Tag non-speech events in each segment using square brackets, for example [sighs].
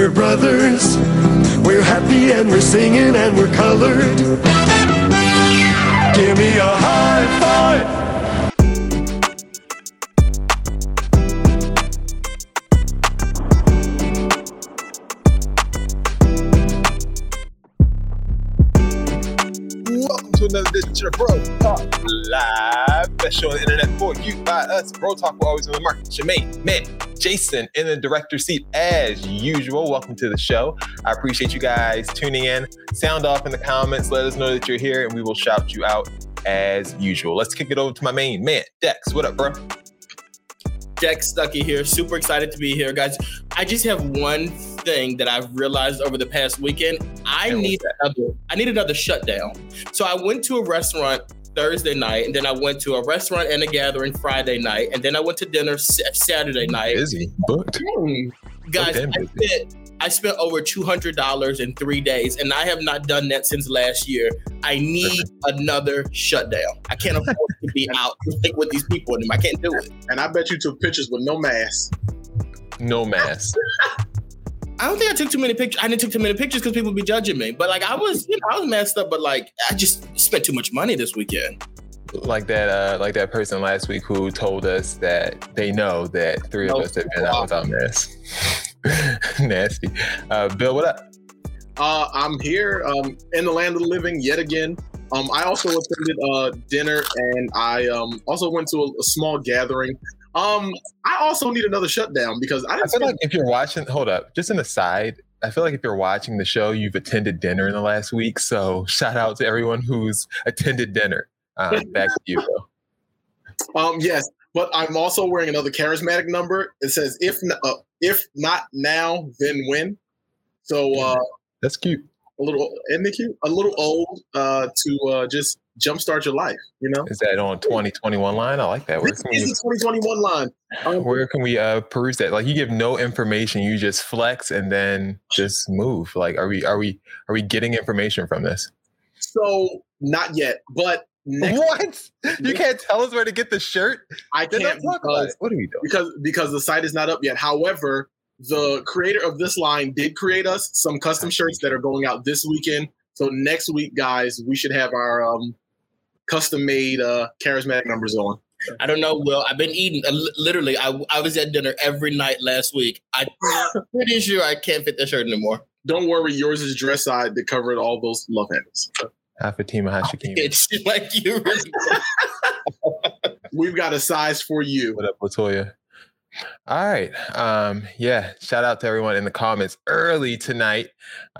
we're brothers. We're happy and we're singing and we're colored. Give me a high five. Welcome to another edition of Bro Talk Live. Best show on the internet for you by us. Bro Talk, we're always on the market. Shemaine, man, Jason in the director seat as usual. Welcome to the show. I appreciate you guys tuning in. Sound off in the comments. Let us know that you're here and we will shout you out as usual. Let's kick it over to my main man, Dex. What up, bro? Dex Stuckey here. Super excited to be here, guys. I just have one thing that I've realized over the past weekend. I need another. I need another shutdown. So I went to a restaurant Thursday night, and then I went to a restaurant and a gathering Friday night, and then I went to dinner sa- Saturday night. Busy, booked. Guys, Okay, I spent I spent over two hundred dollars in three days, and I have not done that since last year. I need another shutdown. I can't afford to be [laughs] out with these people anymore. I can't do it. And I bet you took pictures with no mask. No mask. [laughs] I don't think I took too many pictures. I didn't take too many pictures because people would be judging me. But like I was, you know, I was messed up. But like I just spent too much money this weekend. like that uh like that person last week who told us that they know that three of No. us have been out without masks. [laughs] Nasty. Uh Bill, what up? Uh, I'm here um, in the land of the living yet again. Um, I also attended uh, dinner and I um, also went to a, a small gathering. Um, I also need another shutdown because I I feel like if you're watching hold up, just an aside, I feel like if you're watching the show, you've attended dinner in the last week. So [laughs] shout out to everyone who's attended dinner. Um, [laughs] back to you, Bill. Um, yes, but I'm also wearing another charismatic number. It says if uh, if not now, then when. So uh, That's cute. a little isn't it cute? A little old uh, to uh, just jumpstart your life. You know, Is that on 2021 line? I like that. Where this is the 2021 line. Um, where can we uh peruse that? Like you give no information, you just flex and then just move. Like are we are we are we getting information from this? so not yet, but next What? You can't tell us where to get the shirt? I can't don't talk about because, it. What are we doing? because because the site is not up yet. However, the creator of this line did create us some custom shirts that are going out this weekend. So next week, guys, we should have our um, custom made uh, charismatic numbers on. I don't know. Will I've been eating uh, literally. I I was at dinner every night last week. I'm pretty sure I can't fit that shirt anymore. Don't worry, yours is dress side that covered all those love handles. Half a team of Hashikimi. It's like you. Really, [laughs] We've got a size for you. What up, Latoya? All right. Um, yeah, shout out to everyone in the comments early tonight.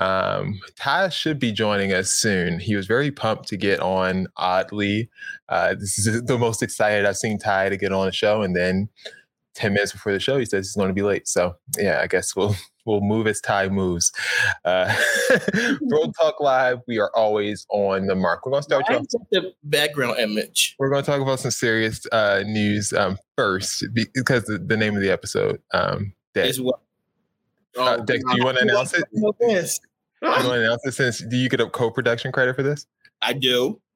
Um, Ty should be joining us soon. He was very pumped to get on oddly. Uh, this is [laughs] the most excited I've seen Ty to get on the show, and then 10 minutes before the show, he says he's going to be late. So yeah, I guess we'll we'll move as Ty moves. Uh [laughs] Bro Talk Live, we are always on the mark. We're gonna start you I off the background image. we're going to talk about some serious uh, news um, first because the, the name of the episode. Um, that, Is what? uh, Dex, do you want to announce it? Do you want to announce it since do you get a co-production credit for this? I do. [laughs]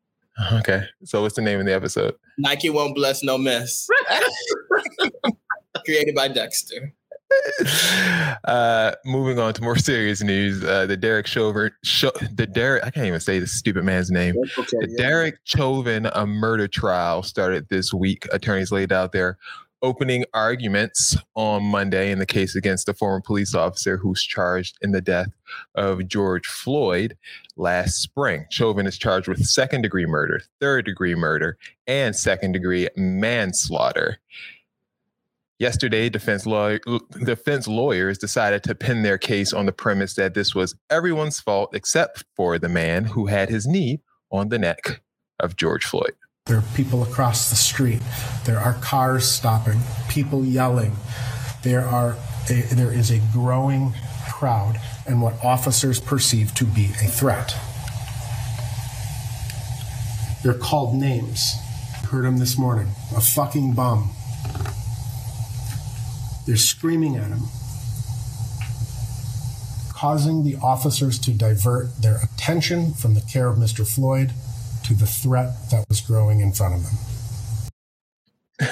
Okay, so what's the name of the episode? Nike won't bless, no miss. [laughs] Created by Dexter. [laughs] uh, moving on to more serious news. Uh, the Derek Chauvin, Cho- the Derek, I can't even say the stupid man's name. Okay, The yeah. Derek Chauvin a murder trial started this week. Attorneys laid out their opening arguments on Monday in the case against the former police officer who's charged in the death of George Floyd last spring. Chauvin is charged with second degree murder, third degree murder, and second degree manslaughter. Yesterday, defense, law- defense lawyers decided to pin their case on the premise that this was everyone's fault except for the man who had his knee on the neck of George Floyd. There are people across the street. There are cars stopping, people yelling. There are a, there is a growing crowd and what officers perceive to be a threat. They're called names. Heard them this morning. A fucking bum. They're screaming at him, causing the officers to divert their attention from the care of Mr. Floyd to the threat that was growing in front of them.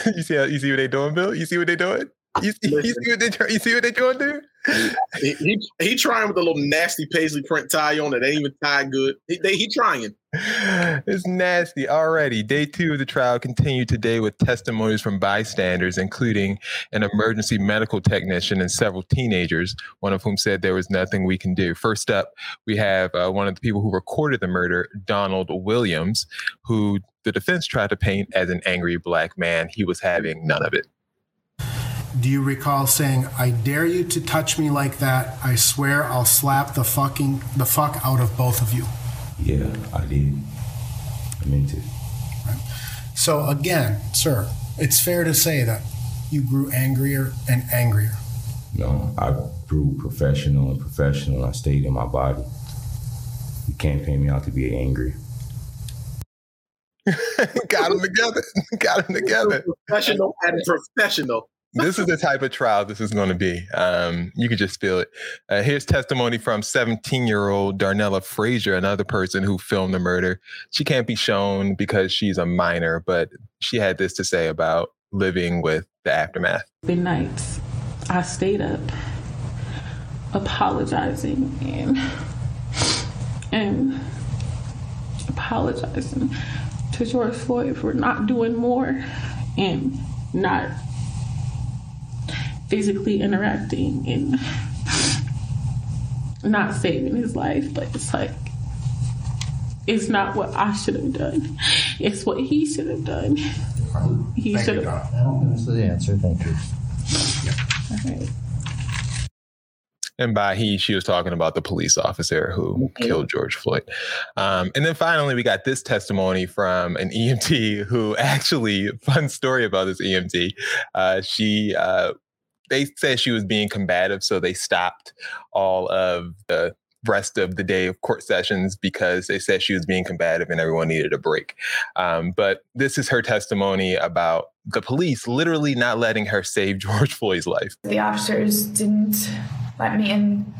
[laughs] you see how, you see what they're doing, Bill? You see what they're doing? You see, you see what they try- you see what they trying to do? he, he, he trying with a little nasty paisley print tie on it. Ain't even tied good. He, they, he trying. [laughs] It's nasty already. Day two of the trial continued today with testimonies from bystanders, including an emergency medical technician and several teenagers, one of whom said there was nothing we can do. First up, we have uh, one of the people who recorded the murder, Donald Williams, who the defense tried to paint as an angry black man. He was having none of it. Do you recall saying, "I dare you to touch me like that? I swear I'll slap the fucking the fuck out of both of you." Yeah, I did. I meant it. So again, sir, it's fair to say that you grew angrier and angrier. No, I grew professional and professional. I stayed in my body. You can't paint me out to be angry. [laughs] Got them together. [laughs] Got them together. Professional and professional. This is the type of trial this is going to be. Um, you can just feel it. Uh, here's testimony from 17 year old Darnella Frazier, another person who filmed the murder. She can't be shown because she's a minor, but she had this to say about living with the aftermath. The nights I stayed up apologizing and and apologizing to George Floyd for not doing more and not physically interacting and not saving his life, but it's like it's not what I should have done. It's what he should have done. He should have. That's the answer. Thank you. Alright. And by he, she was talking about the police officer who killed George Floyd. Um, and then finally, we got this testimony from an EMT [laughs] who actually, fun story about this EMT. Uh, she, uh, they said she was being combative, so they stopped all of the rest of the day of court sessions because they said she was being combative and everyone needed a break. Um, but this is her testimony about the police literally not letting her save [laughs] George Floyd's life. The officers didn't let me in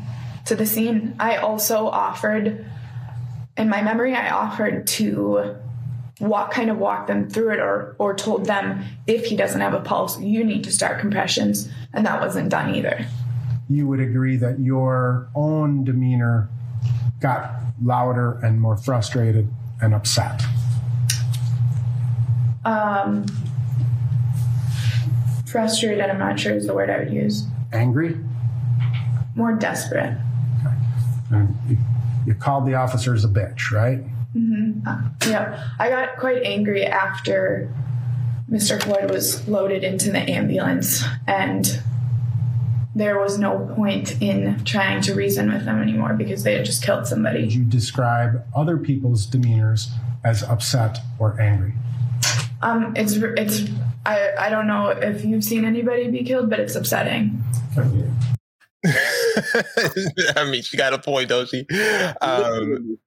to the scene. I also offered, in my memory, I offered to walk, kind of walk them through it, or or told them if he doesn't have a pulse, you need to start compressions, and that wasn't done either. You would agree that your own demeanor got louder and more frustrated and upset. Um, frustrated, I'm not sure is the word I would use. Angry? More desperate. And you, you called the officers a bitch, right? Yeah, I got quite angry after Mr. Floyd was loaded into the ambulance, and there was no point in trying to reason with them anymore because they had just killed Did somebody. you describe other people's demeanors as upset or angry? Um, it's it's I I don't know if you've seen anybody be killed, but it's upsetting. [laughs] I mean, she got a point, don't she? Um,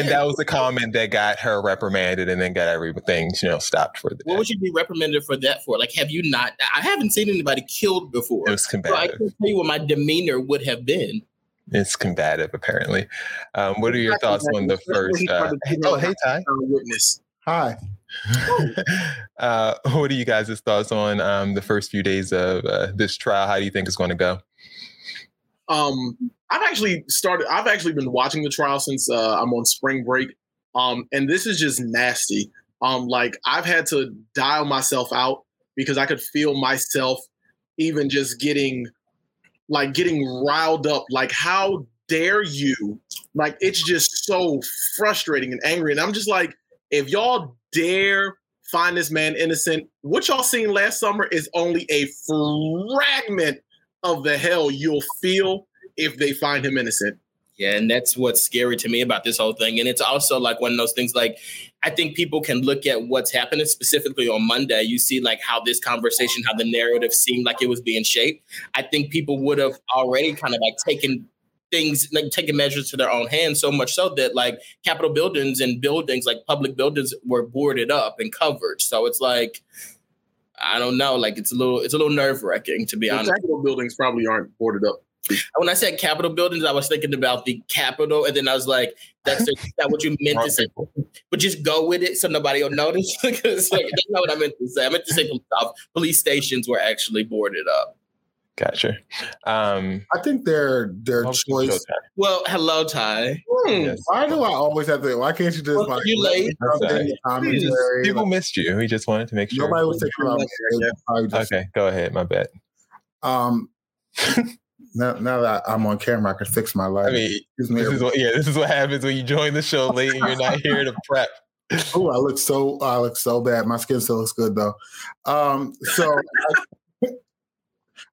and that was the comment that got her reprimanded and then got everything, you know, stopped for the What day. would you be reprimanded for that for? Like, have you not? I haven't seen anybody killed before. It was So I can't tell you what my demeanor would have been. It's combative, apparently. Um, what are your thoughts on the first? Uh, oh, hey, Ty. Witness. Hi. [laughs] uh, what are you guys' thoughts on um, the first few days of uh, this trial? How do you think it's going to go? Um, I've actually started. I've actually been watching the trial since uh, I'm on spring break. Um, and this is just nasty. Um, like I've had to dial myself out because I could feel myself even just getting like getting riled up. Like, how dare you? Like, it's just so frustrating and angry. And I'm just like, if y'all dare find this man innocent, what y'all seen last summer is only a fragment of the hell you'll feel if they find him innocent. Yeah, and that's what's scary to me about this whole thing. And it's also like one of those things like I think people can look at what's happening specifically on Monday. You see like how this conversation, how the narrative seemed like it was being shaped. I think people would have already kind of like taken things like taking measures to their own hands so much so that like capitol buildings and buildings like public buildings were boarded up and covered so it's like i don't know like it's a little it's a little nerve-wracking to be honest Capitol buildings probably aren't boarded up. when I said Capitol buildings, I was thinking about the Capitol, and then I was like, "That's that what you meant to say?" But just go with it, so nobody will notice. [laughs] Because like, that's not what I meant to say. I meant to say police stations were actually boarded up. Gotcha. Um, I think their their choice. Well, hello, Ty. Hmm, yes. Why do I always have to? Why can't you just well, like you late? Commentary? People like, missed you. We just wanted to make sure. Nobody was thinking about me. Okay, go ahead. My bad. Um, [laughs] now, now that I'm on camera, I can fix my life. I mean, this is what, yeah, this is what happens when you join the show late and you're not here to prep. oh, I look so I look so bad. My skin still looks good though. Um, so I, [laughs]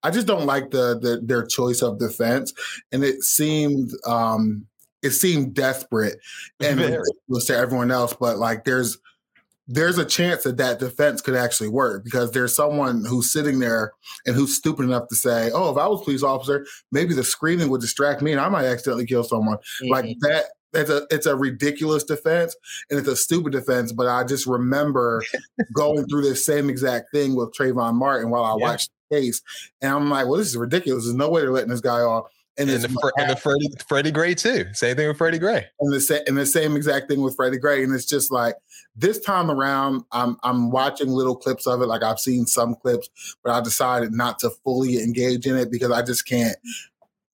I, just don't like the, the their choice of defense, and it seemed um, it seemed desperate and was to everyone else. But like, there's there's a chance that that defense could actually work because there's someone who's sitting there and who's stupid enough to say, "Oh, if I was police officer, maybe the screaming would distract me and I might accidentally kill someone." Mm-hmm. Like that it's a it's a ridiculous defense and it's a stupid defense. But I just remember [laughs] going through this same exact thing with Trayvon Martin while I yeah. watched case, and I'm like, well, this is ridiculous. There's no way they're letting this guy off. And, and, the, and the Freddie, Freddie Gray too. Same thing with Freddie Gray. And the same and the same exact thing with Freddie Gray. And it's just like this time around, I'm I'm watching little clips of it. Like I've seen some clips, but I decided not to fully engage in it because I just can't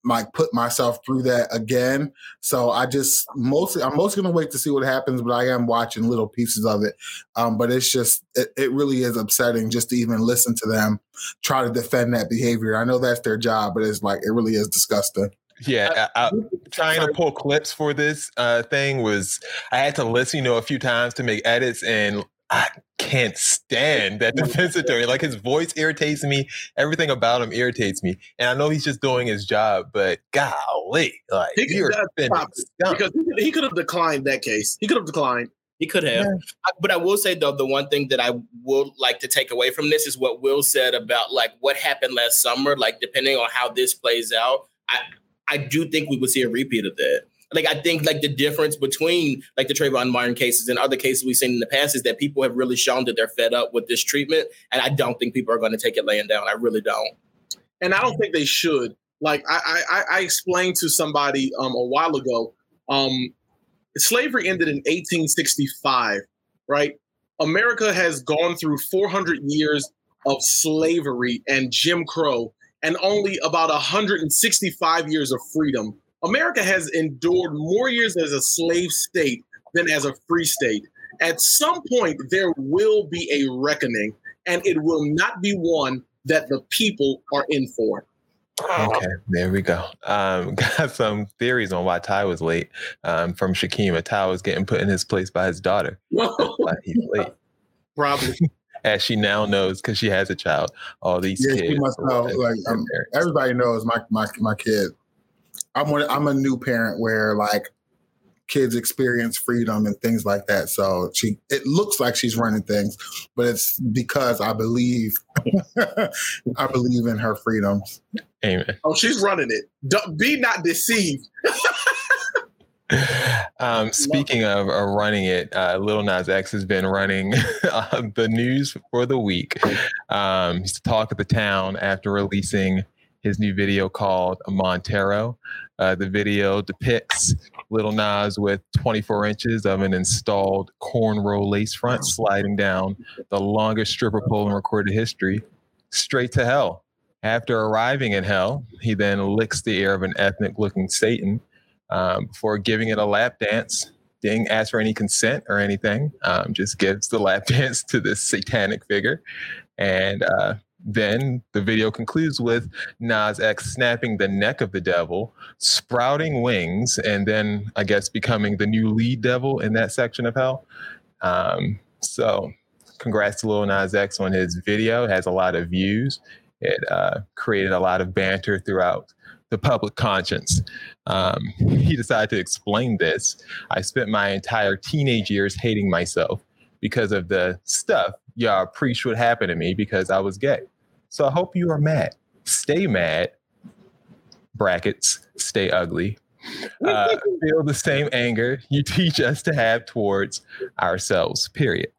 like put myself through that again. So I just mostly I'm mostly gonna wait to see what happens, but I am watching little pieces of it. Um, but it's just it, it, really is upsetting just to even listen to them try to defend that behavior. I know that's their job, but it's like it really is disgusting. Yeah, I, I, trying to pull clips for this uh, thing was I had to listen, you know, a few times to make edits, and I can't stand that defense attorney. Like his voice irritates me. Everything about him irritates me. And I know he's just doing his job, but golly, like he you're because he could have declined that case. He could have declined. He could have. Yeah. But I will say though, the one thing that I would like to take away from this is what Will said about like what happened last summer. Like depending on how this plays out, I I do think we would see a repeat of that like I think like the difference between like the Trayvon Martin cases and other cases we've seen in the past is that people have really shown that they're fed up with this treatment, and I don't think people are going to take it laying down. I really don't. And I don't think they should. Like I I, I explained to somebody um, a while ago, um, slavery ended in 1865, right? America has gone through 400 years of slavery and Jim Crow, and only about 165 years of freedom America has endured more years as a slave state than as a free state. At some point, there will be a reckoning, and it will not be one that the people are in for. Okay, there we go. Um, [laughs] got some theories on why Ty was late. Um, from Shakima, Ty was getting put in his place by his daughter. [laughs] he's late. Probably. [laughs] As she now knows, because she has a child. All these yeah, kids. She must know. Like um, everybody knows my my my kid I'm one, I'm a new parent where like kids experience freedom and things like that. So she it looks like she's running things, but it's because I believe [laughs] I believe in her freedom. Amen. Oh, she's running it. Don't, be not deceived. [laughs] um, speaking of uh, running it, uh, Lil Nas X has been running [laughs] uh, the news for the week. Um, he's the talk of the town after releasing his new video called Montero. Uh, the video depicts Little Nas with 24 inches of an installed cornrow lace front sliding down the longest stripper pole in recorded history, straight to hell. After arriving in hell, he then licks the ear of an ethnic looking Satan um, before giving it a lap dance. Didn't ask for any consent or anything, um, just gives the lap [laughs] dance to this satanic figure. And uh, then the video concludes with Nas X snapping the neck of the devil, sprouting wings, and then I guess becoming the new lead devil in that section of hell. Um, so, congrats to Lil Nas X on his video. It has a lot of views. It uh, created a lot of banter throughout the public conscience. Um, [laughs] he decided to explain this. I spent my entire teenage years hating myself because of the stuff y'all preach would happen to me because I was gay. So I hope you are mad. Stay mad. Brackets, stay ugly. Uh, [laughs] feel the same anger you teach us to have towards ourselves, period.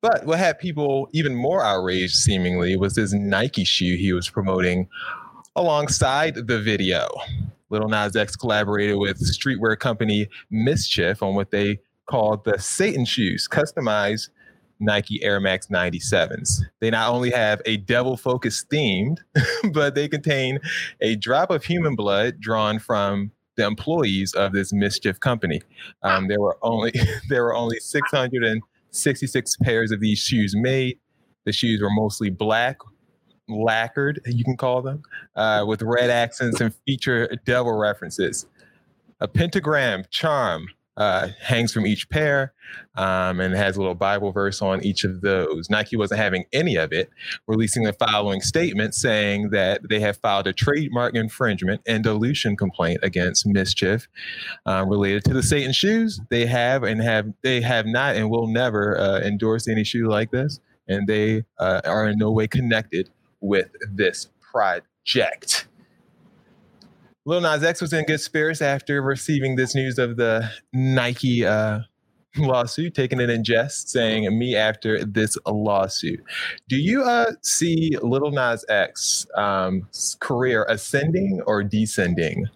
But what had people even more outraged, seemingly, was this Nike shoe he was promoting alongside the video. Little Nas X collaborated with streetwear company MSCHF on what they called the Satan shoes, customized Nike Air Max 97s. They not only have a devil focus themed, [laughs] but they contain a drop of human blood drawn from the employees of this MSCHF company. Um, there were only [laughs] there were only 666 pairs of these shoes made. The shoes were mostly black, lacquered, you can call them, uh, with red accents and feature devil references. A pentagram charm uh, hangs from each pair um, and has a little Bible verse on each of those. Nike wasn't having any of it, releasing the following statement saying that they have filed a trademark infringement and dilution complaint against MSCHF uh, related to the Satan shoes. They have and have they have not and will never uh, endorse any shoe like this, and they uh, are in no way connected with this project. Lil Nas X was in good spirits after receiving this news of the Nike uh, lawsuit, taking it in jest, saying "me after this lawsuit." Do you uh, see Lil Nas X um, career ascending or descending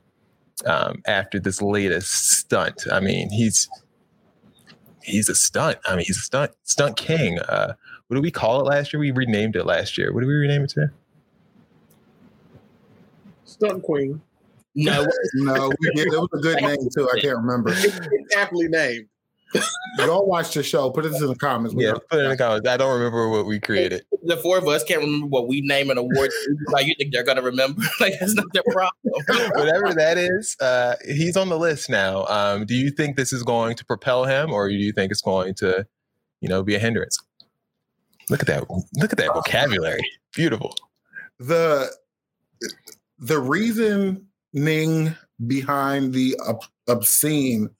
um, after this latest stunt? I mean, he's he's a stunt. I mean, he's a stunt stunt king. Uh, what did we call it last year? We renamed it last year. What did we rename it to? Stunt Queen. No, [laughs] no, we did. It was a good name too. I can't remember. It's aptly named. Y'all watch the show. Put it in the comments. Yeah, put it in the comments. I don't remember what we created. The four of us can't remember what we name an award. [laughs] like you think they're gonna remember? [laughs] like that's not their problem. Whatever that is, uh, he's on the list now. Um, do you think this is going to propel him, or do you think it's going to, you know, be a hindrance? Look at that! Look at that vocabulary. Beautiful. The the reasoning behind the ob- obscene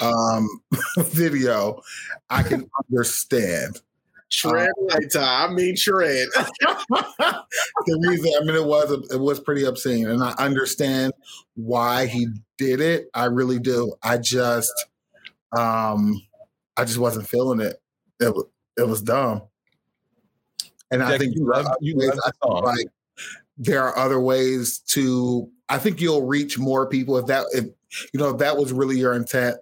um, [laughs] video, I can understand. Shred time. I mean shred. [laughs] the reason, I mean, it was it was pretty obscene, and I understand why he did it. I really do. I just, um, I just wasn't feeling it. It was it was dumb, and I think you love- you love I think, like there are other ways to. I think you'll reach more people if that if you know if that was really your intent.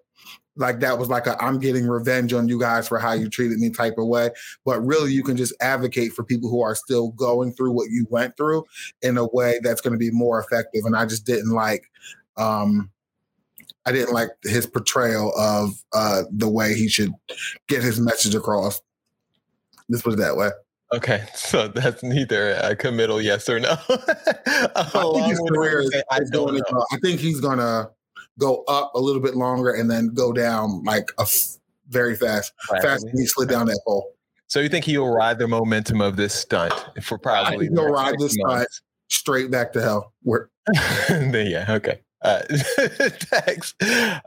Like that was like a I'm getting revenge on you guys for how you treated me type of way. But really, you can just advocate for people who are still going through what you went through in a way that's going to be more effective. And I just didn't like. um I didn't like his portrayal of uh the way he should get his message across. Put it that way. Okay, [laughs] so that's neither a committal yes or no. [laughs] I think his career is, I don't going to go. I think he's going to go up a little bit longer and then go down like a f- very fast, fast. He slid down that pole. So you think he'll ride the momentum of this stunt for probably He'll ride this side straight back to hell. Where [laughs] then yeah, okay. Uh, [laughs] Tex,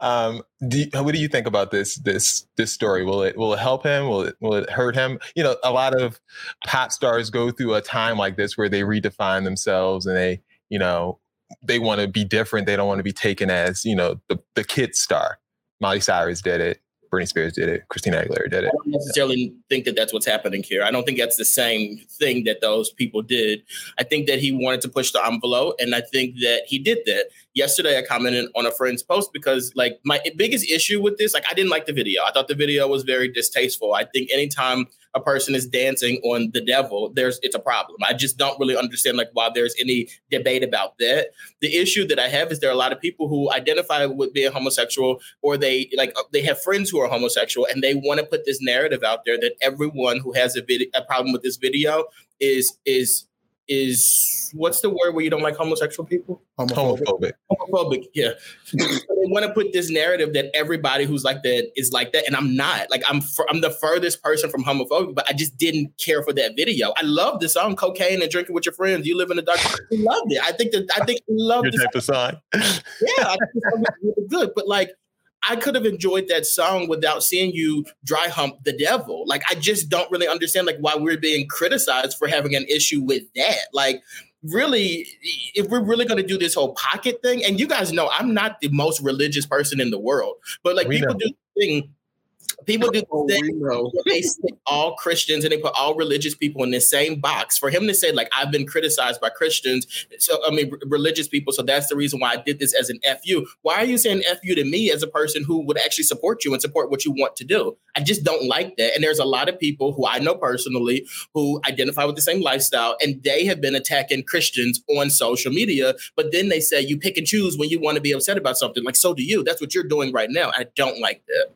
um, do what do you think about this this this story? Will it will it help him? Will it will it hurt him? You know, a lot of pop stars go through a time like this where they redefine themselves and they you know they want to be different. They don't want to be taken as you know the the kid star. Miley Cyrus did it. Britney Spears did it. Christina Aguilera did it. I don't necessarily think that that's what's happening here. I don't think that's the same thing that those people did. I think that he wanted to push the envelope, and I think that he did that. Yesterday, I commented on a friend's post because, like, my biggest issue with this, like, I didn't like the video. I thought the video was very distasteful. I think anytime a person is dancing on the devil, there's it's a problem. I just don't really understand like why there's any debate about that. The issue that I have is there are a lot of people who identify with being homosexual, or they like uh, they have friends who are homosexual, and they want to put this narrative out there that everyone who has a video a problem with this video is is is what's the word where you don't like homosexual people? Homophobic. Homophobic, yeah. So they want to put this narrative that everybody who's like that is like that, and I'm not. Like I'm, fr- I'm the furthest person from homophobic, but I just didn't care for that video. I love the song "Cocaine and Drinking with Your Friends." You live in the dark. I loved it. I think that I think I love Your this. type of song. Yeah, I think the song was really good, but like. I could have enjoyed that song without seeing you dry hump the devil. Like I just don't really understand like why we're being criticized for having an issue with that. Like really if we're really going to do this whole pocket thing and you guys know I'm not the most religious person in the world, but like We people know. do thing People do oh, they stick all Christians and they put all religious people in the same box. For him to say, like, I've been criticized by Christians, so I mean religious people, so that's the reason why I did this as an FU. Why are you saying FU to me as a person who would actually support you and support what you want to do? I just don't like that. And there's a lot of people who I know personally who identify with the same lifestyle, and they have been attacking Christians on social media. But then they say you pick and choose when you want to be upset about something. Like, so do you. That's what you're doing right now. I don't like that.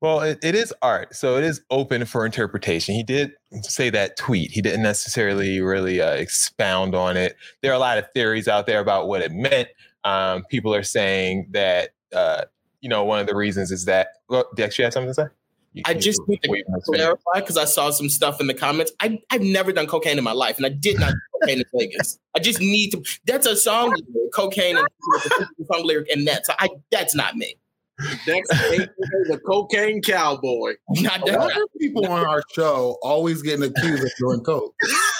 Well, it, it is art, so it is open for interpretation. He did say that tweet. He didn't necessarily really uh, expound on it. There are a lot of theories out there about what it meant. Um, people are saying that uh, you know one of the reasons is that. Well, Dex, you have something to say? You, I just need to clarify because I saw some stuff in the comments. I, I've never done cocaine in my life, and I did not do cocaine in Vegas. [laughs] I just need to. That's a song, cocaine, and song [laughs] lyric, and that. So I, that's not me. Next, the cocaine cowboy. [laughs] Not Why are people on our show always getting accused of doing coke?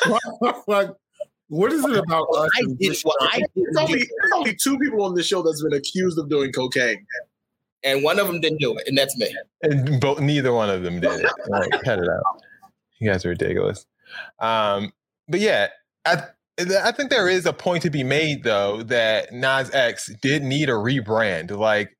[laughs] like, what is it about us? I did, well, I did, there's, only, there's only two people on the show that's been accused of doing cocaine. And one of them didn't do it, and that's me. And both, neither one of them did it. Like, cut it out. You guys are ridiculous. Um, but yeah, I I think there is a point to be made though that Nas X did need a rebrand. Like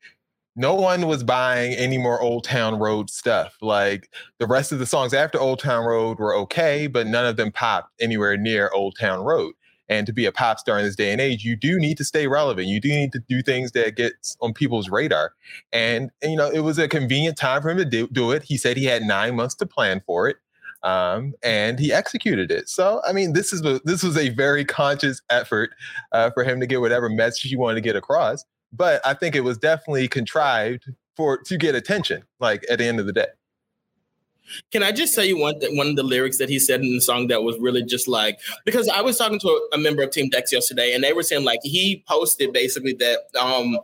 no one was buying any more Old Town Road stuff. Like the rest of the songs after Old Town Road were okay, but none of them popped anywhere near Old Town Road. And to be a pop star in this day and age, you do need to stay relevant. You do need to do things that get on people's radar. And, and you know, it was a convenient time for him to do, do it. He said he had nine months to plan for it um, and he executed it. So, I mean, this is a, this was a very conscious effort uh, for him to get whatever message he wanted to get across but I think it was definitely contrived for to get attention. Like at the end of the day. Can I just tell you one th- one of the lyrics that he said in the song that was really just like because I was talking to a, a member of Team Dex yesterday and they were saying like he posted basically that um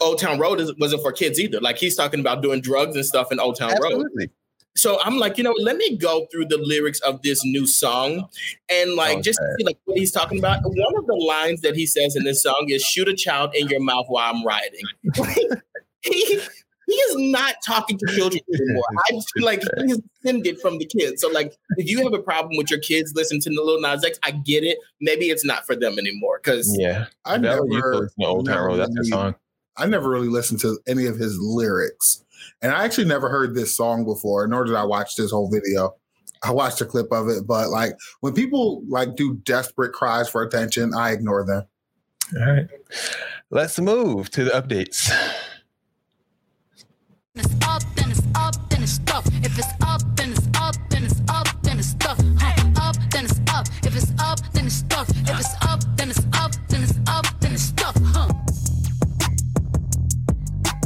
Old Town Road is, wasn't for kids either. Like he's talking about doing drugs and stuff in Old Town Absolutely. Road. So I'm like, you know, let me go through the lyrics of this new song and like okay. just see like what he's talking about. One of the lines that he says in this song is shoot a child in your mouth while I'm riding. [laughs] he, he is not talking to children anymore. I feel like he's ascended from the kids. So like if you have a problem with your kids listening to the Lil Nas X, I get it. Maybe it's not for them anymore. Cause yeah, I never, never Old Town Road. That's your song. I never really listened to any of his lyrics. And I actually never heard this song before, nor did I watch this whole video. I watched a clip of it, but like when people like do desperate cries for attention, I ignore them. All right. Let's move to the updates. It's up, then it's up, then it's stuff. If it's up, then it's up, then it's up, then it's stuff. Huh. Up, then it's up. If it's up, then it's stuff. If it's up, then it's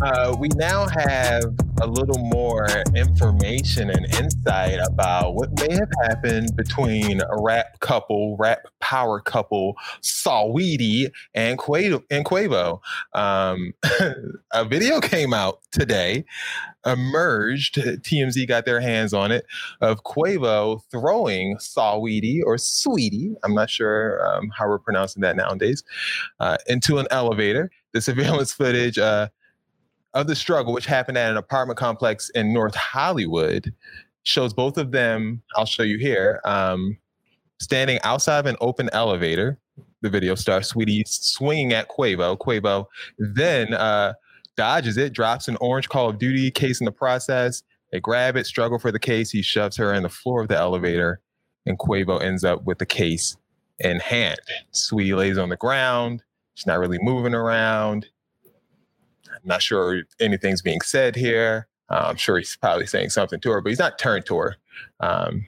Uh, we now have a little more information and insight about what may have happened between a rap couple, rap power couple, Saweetie and Quavo. And Quavo. Um, [laughs] a video came out today, emerged. TMZ got their hands on it of Quavo throwing Saweetie or Sweetie. I'm not sure um, how we're pronouncing that nowadays. Uh, into an elevator. The surveillance footage. Uh, of the struggle, which happened at an apartment complex in North Hollywood, shows both of them. I'll show you here. Um, standing outside of an open elevator. The video starts. Sweetie swinging at Quavo. Quavo then uh, dodges it, drops an orange Call of Duty case in the process. They grab it, struggle for the case. He shoves her in the floor of the elevator, and Quavo ends up with the case in hand. Sweetie lays on the ground. She's not really moving around. I'm not sure anything's being said here. Uh, I'm sure he's probably saying something to her, but he's not turned to her. Um,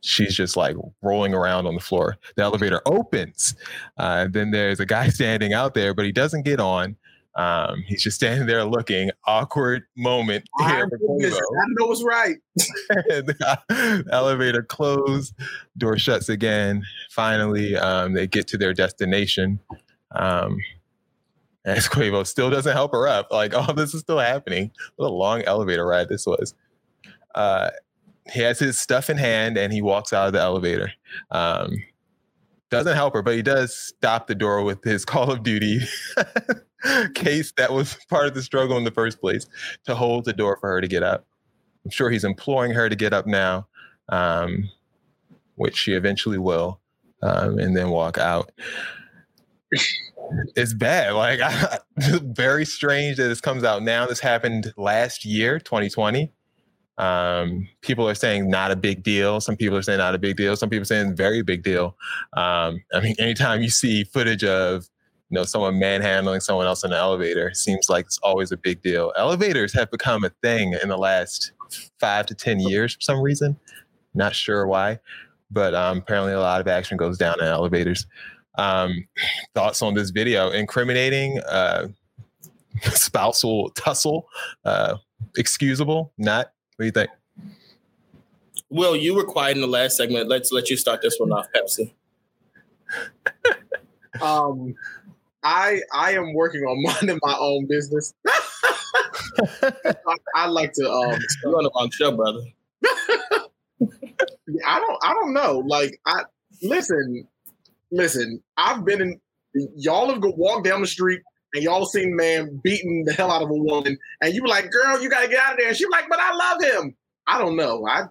she's just like rolling around on the floor. The elevator opens. Uh, then there's a guy [laughs] standing out there, but he doesn't get on. Um, he's just standing there looking. Awkward moment here. I, I know what's right. [laughs] the elevator closed, door shuts again. Finally, um, they get to their destination. Um, [laughs] as Quavo still doesn't help her up. Like [laughs] all this is still happening. What a long elevator ride this was. Uh, he has his stuff in hand and he walks out of the elevator. Um, doesn't help her, but he does stop the door with his [laughs] Call of Duty case that was part of the struggle in the first place to hold the door for her to get up. I'm sure he's imploring her to get up now, um, which she eventually will, um, and then walk out. It's bad. Like, I, [laughs] very strange that this comes out now. This happened last year, 2020. Um, people are saying not a big deal. Some people are saying not a big deal. Some people saying very big deal. Um, I mean, anytime you see footage of you know someone manhandling someone else in an elevator, seems like it's always a big deal. Elevators have become a thing in the last five to ten years for some reason. Not sure why, but um, apparently a lot of action goes down in elevators. Um, thoughts on this video? Incriminating, uh, spousal tussle, uh, excusable, not what do you think? Will, you were quiet in the last segment. Let's let you start this one off, Pepsi. [laughs] um, I I am working on [laughs] minding my own business. [laughs] I, I, like to um you're on the wrong show, brother. I don't I don't know. Like I listen, listen, I've been in y'all have walked down the street and y'all seen man beating the hell out of a woman, and you were like, "Girl, you gotta get out of there." And she was like, "But I love him." I don't know. I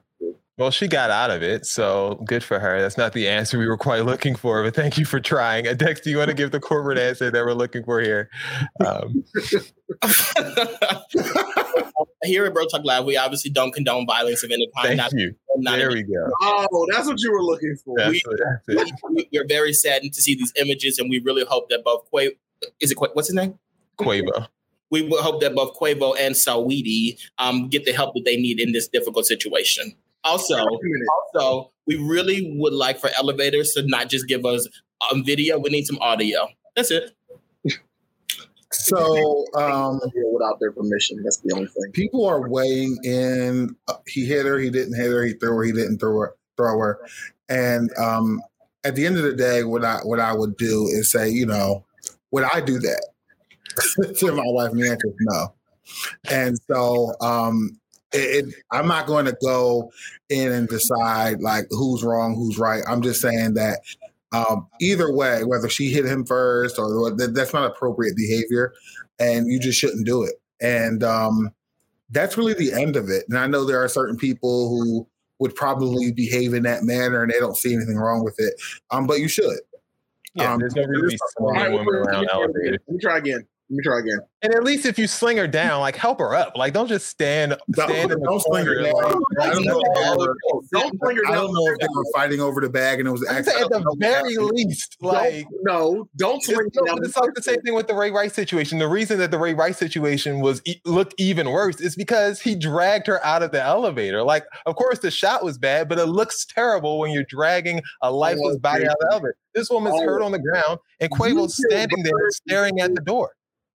well, she got out of it, so good for her. That's not the answer we were quite looking for, but thank you for trying. Uh, Dex, do you want to give the corporate answer that we're looking for here? Um. [laughs] here at Bro Talk Live, we obviously don't condone violence of any kind. Thank not, you. Not there we go. Oh, that's what you were looking for. [laughs] We, we, are very saddened to see these images, and we really hope that both Quavo, is it what's his name? Quavo we hope that both Quavo and Saweetie um, get the help that they need in this difficult situation. Also, also, we really would like for elevators to not just give us um, video. We need some audio. That's it. So, um, without their permission, that's the only thing. People are weighing in. Uh, he hit her. He didn't hit her. He threw her. He didn't throw her. Throw her. And um, at the end of the day, what I what I would do is say, you know, would I do that [laughs] to my wife? And the answer is no. And so, um, it, it, I'm not going to go in and decide like who's wrong, who's right. I'm just saying that um, either way, whether she hit him first or that, that's not appropriate behavior, and you just shouldn't do it. And um, that's really the end of it. And I know there are certain people who would probably behave in that manner, and they don't see anything wrong with it. Um, but you should. Yeah, um, there's no reason Let me try again. Let me try again. And at least if you sling her down, like help her up. Like don't just stand stand don't, in the sling her down. Like, I don't know. Don't sling her down. I don't know if they were fighting over the bag and it was at the very least. Like no, don't sling her down. It's like the same thing with the Ray Rice situation. The reason that the Ray Rice situation was looked even worse is because he dragged her out of the elevator. Like, of course, the shot was bad, but it looks terrible when you're dragging a lifeless body out of the elevator. This woman's hurt on the ground, and Quavo's standing there staring at the door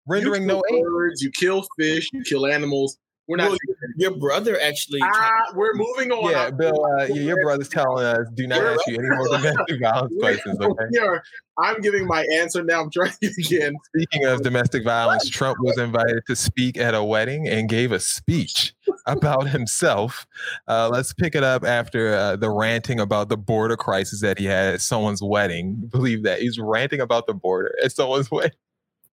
rendering no aid. Birds, you kill fish, you kill animals. We're not. Well, your brother actually. Ah, we're moving on. Yeah, Bill, uh, your brother's telling us do not ask you any more [laughs] domestic violence questions. Okay. I'm giving my answer now. I'm trying again. Speaking of domestic violence, Trump was invited to speak at a wedding and gave a speech [laughs] about himself. Uh, let's pick it up after uh, the ranting about the border crisis that he had at someone's wedding. Believe that he's ranting about the border at someone's [laughs] wedding.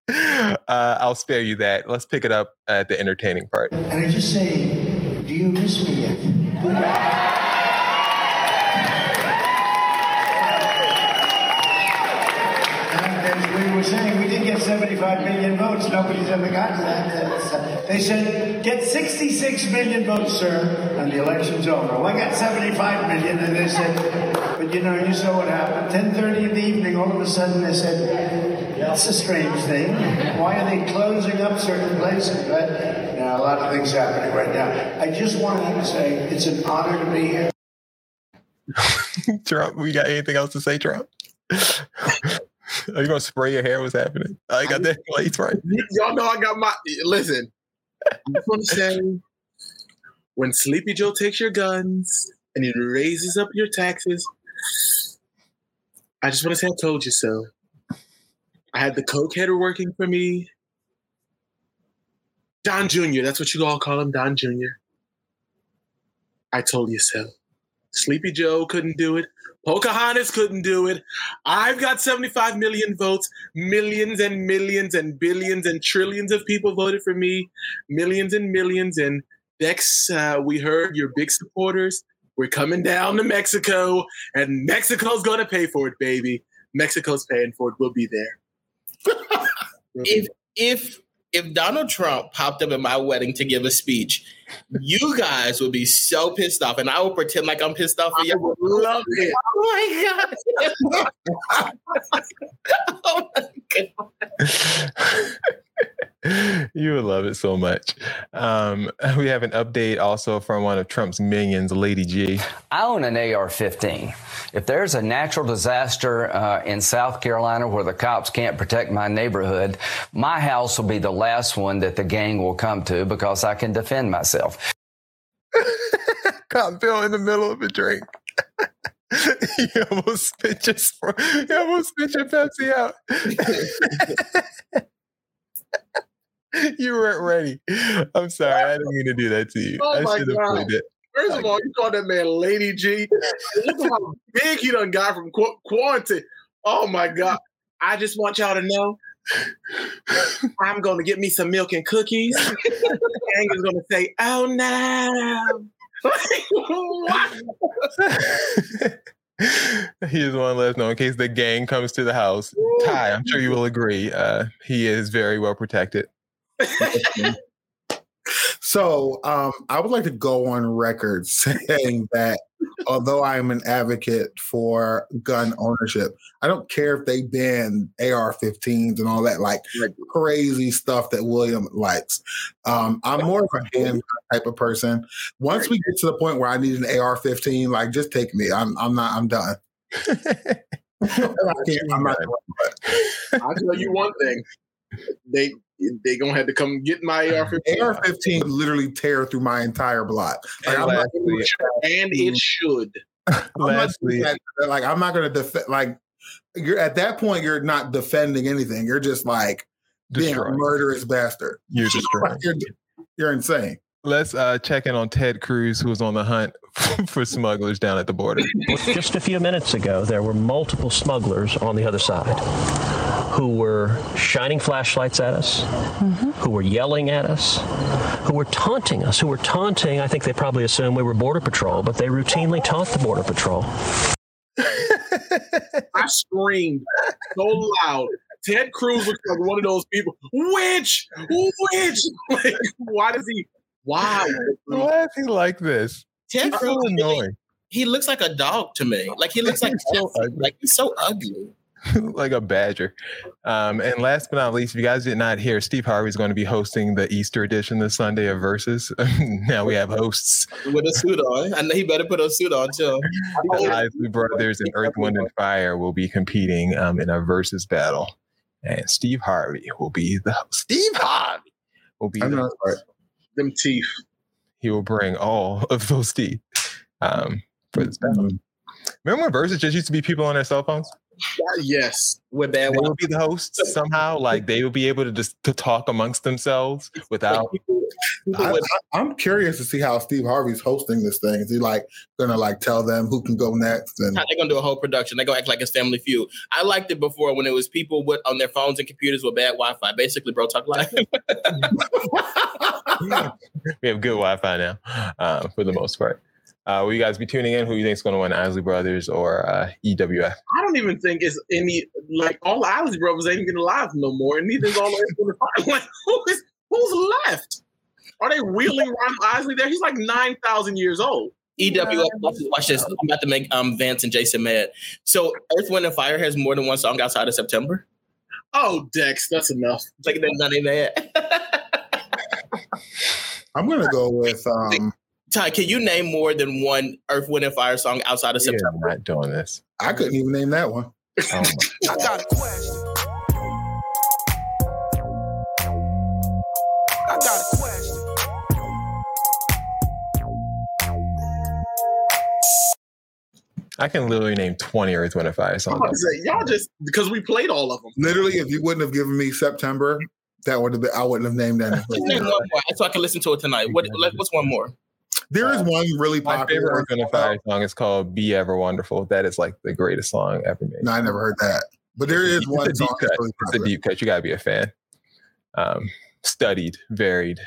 Uh, I'll spare you that. Let's pick it up at the entertaining part. And I just say, do you miss me yet? as we were saying, get 75 million votes. Nobody's ever gotten that. They said, get 66 million votes, sir, and the election's over. Well, I got 75 million, and they said, but you know, you saw what happened. 10.30 in the evening, all of a sudden they said, that's a strange thing. Why are they closing up certain places? Right? Now, a lot of things happening right now. I just wanted to say it's an honor to be here. [laughs] Trump, we got anything else to say, Trump? [laughs] Are you gonna spray your hair? What's happening? Oh, I got that place right. Y'all know I got my listen. I just want to say when Sleepy Joe takes your guns and he raises up your taxes, I just want to say I told you so. I had the coke header working for me. Don Jr., that's what you all call him, Don Jr. I told you so. Sleepy Joe couldn't do it. Pocahontas couldn't do it. I've got 75 million votes. Millions and millions and billions and trillions of people voted for me. Millions and millions. And Dex, uh, we heard you're big supporters. We're coming down to Mexico, and Mexico's gonna pay for it, baby. Mexico's paying for it. We'll be there. [laughs] if if if Donald Trump popped up at my wedding to give a speech, you guys would be so pissed off, and I would pretend like I'm pissed off. For you. I would love it. [laughs] Oh my god! oh my god! You would love it so much. Um, [laughs] we have an update also from one of Trump's minions, Lady G. I own an AR 15. If there's a natural disaster uh, in South Carolina where the cops can't protect my neighborhood, my house will be the last one that the gang will come to because I can defend myself. [laughs] Cop Bill in the middle of a drink. [laughs] you almost spit your, you almost spit your Pepsi out. [laughs] you weren't ready. I'm sorry. I didn't mean to do that to you. Oh I should have played it. First of all, you call that man Lady G. Look at how big he done got from qu- quarantine. Oh my God. I just want y'all to know [laughs] I'm going to get me some milk and cookies. Gang is going to say, oh no. what? [laughs] he just want to let us know in case the gang comes to the house. Ty, I'm sure you will agree. Uh, he is very well protected. So um, I would like to go on record [laughs] saying that although I am an advocate for gun ownership, I don't care if they ban AR-15s and all that like crazy stuff that William likes. Um, I'm more of a handgun type of person. Once we get to the point where I need an AR-15, like just take me. I'm I'm not. I'm done. [laughs] I can't- I'm not. I'll tell you one thing. They they gonna have to come get my AR-15. AR-15 would literally tear through my entire block. Like, I'm not gonna do that. and it should. [laughs] I'm not Lastly, doing like I'm not going to defend. Like you're at that point, you're not defending anything. You're just like being a murderous bastard. You're [laughs] destroying. you're, you're insane. Let's uh, check in on Ted Cruz, who was on the hunt [laughs] for smugglers down at the border. Just a few minutes ago, there were multiple smugglers on the other side who were shining flashlights at us, who were yelling at us, who were taunting us, who were taunting. I think they probably assumed we were Border Patrol, but they routinely taunt the Border Patrol. [laughs] I screamed so loud. Ted Cruz looks like one of those people. Which? Which? [laughs] Like, why does he? Why? Why is he like this? Ted He's Cruz, so annoying. he looks like a dog to me. Like he looks [laughs] like so like he's so ugly. [laughs] like a badger. Um, and last but not least, if you guys did not hear, Steve Harvey is going to be hosting the Easter edition this Sunday of Verzuz. [laughs] now we have hosts. With a suit on. I know he better put a suit on too. The Isley Brothers and Earth, Wind, and Fire will be competing um, in a Verzuz battle. And Steve Harvey will be the host. Steve Harvey will be the host. Them teeth. He will bring all of those teeth um, for this battle. Remember when Verzuz just used to be people on their cell phones? Yes. With bad They would be the hosts somehow. Like they will be able to just to talk amongst themselves without. I, I, am curious to see how Steve Harvey's hosting this thing. Is he like gonna like tell them who can go next? And How they gonna do a whole production? They're gonna act like it's Family Feud. I liked it before when it was people with on their phones and computers with bad Wi-Fi. Basically, bro, talk live. [laughs] we have good Wi-Fi now, uh, for the most part. Uh, will you guys be tuning in? Who you think is going to win, Isley Brothers or uh, EWF? I don't even think it's any like all the Isley brothers ain't even alive no more, and neither is all the [laughs] like who is who's left? Are they wheeling Ron Isley there? He's like nine thousand years old. EWF, watch this. I'm about to make um Vance and Jason mad. So Earth, Wind, and Fire has more than one song outside of September. Oh, Dex, that's enough. Like they're not in there. [laughs] I'm gonna go with um Ty, can you name more than one Earth, Wind, and Fire song outside of Yeah, September? I'm not doing this. I couldn't even name that one. Oh my [laughs] I got a question. I got a question. I can literally name 20 Earth, Wind, and Fire songs. say, y'all just because we played all of them. Literally, if you wouldn't have given me September, that would have been I wouldn't have named Just [laughs] name one more so I can listen to it tonight. [laughs] What? What's one more? There is one really My popular. favorite one. Earth, Wind, and Fire song is called Be Ever Wonderful. That is like the greatest song ever made. No, I never heard that. But there is It's one a deep song cut. that's really It's a deep cut. You got to be a fan. Um, studied, varied,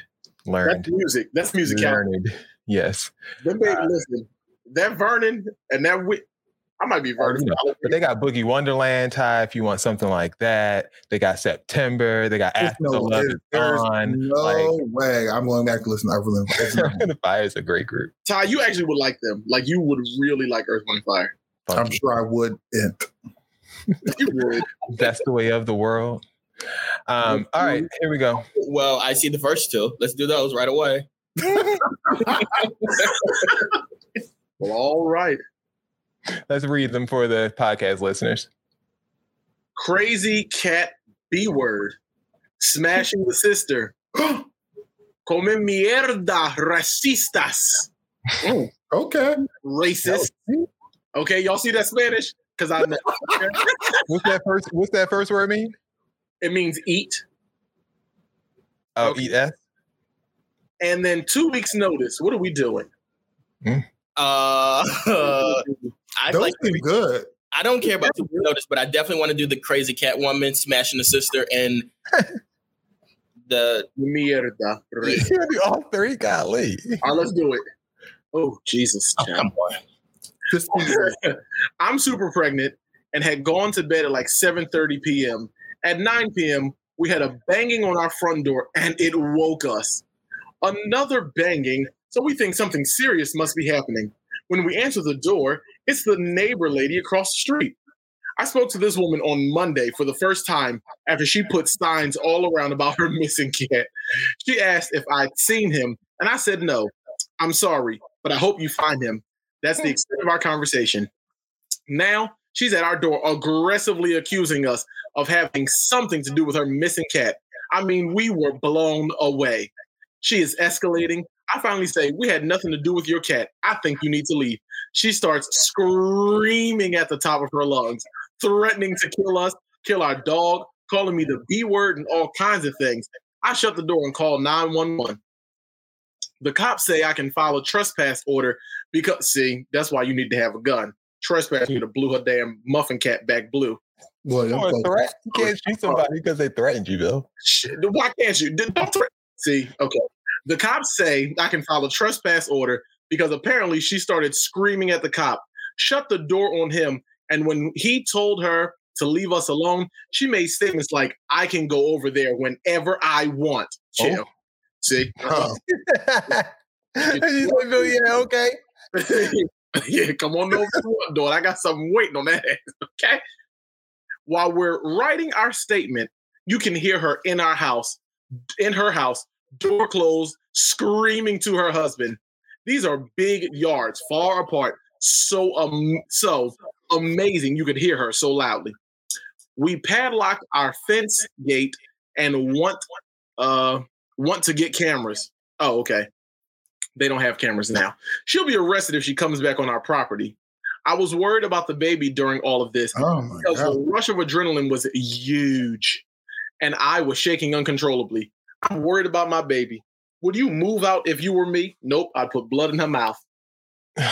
learned. That's music. That's music. Learned. Yes. Them baby, listen, that Vernon and that Whit, I might be Or, Vernon. you know, but they got Boogie Wonderland Ty if you want something like that. They got September. They got There's After no, the Love there's, is Gone. no Like way I'm going back to listen to Earth, Wind, Fire. the Fire is a great group. Ty, you actually would like them. Like you would really like Earth, Wind, and Fire. I'm sure I would. You would. That's the way of the world. Um, all right, here we go. Well, I see the first two. Let's do those right away. [laughs] Well, all right. Let's read them for the podcast listeners. Crazy cat B word. Smashing the sister. [gasps] Come mierda, racistas. Mm, Okay. racist. Okay, y'all see that Spanish? Because I know. [laughs] What's that first? What's that first word mean? it means eat. Oh, Okay. eat s. And then two weeks notice. What are we doing? Uh, [laughs] I Those like. seem good. I don't care about the notice, but I definitely want to do the crazy cat woman smashing the sister and [laughs] the Mierda. racist. All three, golly. All right, let's do it. Oh, Jesus. oh, come on. Just [laughs] I'm super pregnant and had gone to bed at like 7:30 p.m. At 9 p.m., we had a banging on our front door and it woke us. Another banging, so we think something serious must be happening. When we answer the door, it's the neighbor lady across the street. I spoke to this woman on Monday for the first time after she put signs all around about her [laughs] missing cat. She asked if I'd seen him, and I said no. I'm sorry, but I hope you find him. That's the extent of our conversation. Now she's at our door aggressively accusing us of having something to do with her missing cat. I mean, we were blown away. She is escalating. I finally say, We had nothing to do with your cat. I think you need to leave. She starts screaming at the top of her lungs, threatening to kill us, kill our dog, calling me the B word, and all kinds of things. I shut the door and call 911. The cops say I can file a trespass order because, see, that's why you need to have a gun. Trespass me to blew her damn muffin cat back blue. Well, Or a threat. You can't shoot somebody because they threatened you, Bill. Why can't you? Don't threat. See, okay. The cops say I can file a trespass order because apparently she started screaming at the cop, shut the door on him, and when he told her to leave us alone, she made statements like, "I can go over there whenever I want." Chill. See, Oh. He's like, Bill, yeah, okay. [laughs] yeah, come on over door. I got something waiting on that. [laughs] Okay. While we're writing our statement, you can hear her in our house, in her house, door closed, screaming to her husband. These are big yards, far apart, so um, so amazing. You could hear her so loudly. We padlock our fence gate and want uh want to get cameras. Oh, okay. They don't have cameras now. She'll be arrested if she comes back on our property. I was worried about the baby during all of this Oh my because god. the rush of adrenaline was huge and I was shaking uncontrollably. I'm worried about my baby. Would you move out if you were me? Nope, I'd put blood in her mouth. [laughs]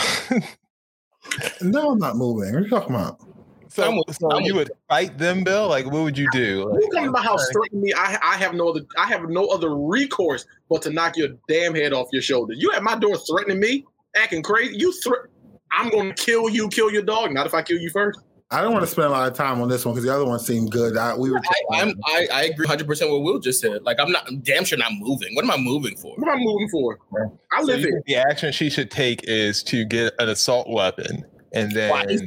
No, I'm not moving. What are you talking about? so, I'm with- so I'm you would fight them, Bill? Like, what would you do? If you come to Like, my house threatening me, I, I have no other I have no other recourse but to knock your damn head off your shoulder. You at my door threatening me, acting crazy. You thre- I'm gonna kill you, kill your dog. Not if I kill you first. I don't want to spend a lot of time on this one because the other one seemed good. I, we were. I, I'm, I, I agree 100 percent what Will just said. Like I'm not I'm damn sure not moving. What am I moving for? What am I moving for? I live you here. the action she should take is to get an assault weapon, and then Why [laughs] is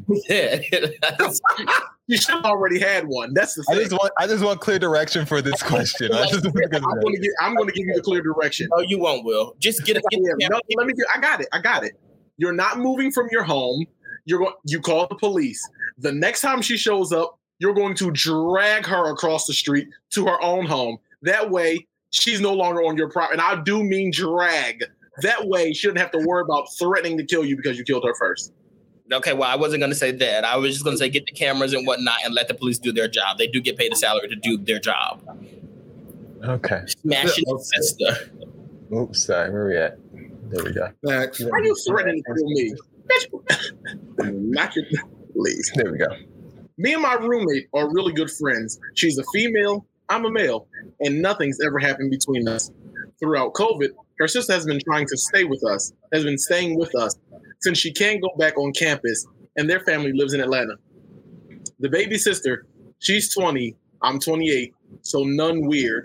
You should have already had one. That's the I thing. just want I just want clear direction for this [laughs] question. I just I'm gonna give I'm gonna give you the clear direction. no, you won't. Will just get, get Yeah, no, let me get, I got it. I got it. You're not moving from your home. You're going you call the police. The next time she shows up, you're going to drag her across the street to her own home. That way, she's no longer on your property. And I do mean drag. That way, she doesn't have to worry about threatening to kill you because you killed her first. Okay, well, I wasn't going to say that. I was just going to say get the cameras and whatnot and let the police do their job. They do get paid a salary to do their job. Okay. Smashing the sister. Oops, sorry. Where we at? There we go. Next. Why are you threatening to kill me? Bitch, Knock your please. There we go. Me and my roommate are really good friends. She's a female, I'm a male, and nothing's ever happened between us. throughout COVID, her sister has been trying to stay with us, has been staying with us since she can't go back on campus and their family lives in Atlanta. The baby sister, she's 20, I'm 28, so none weird.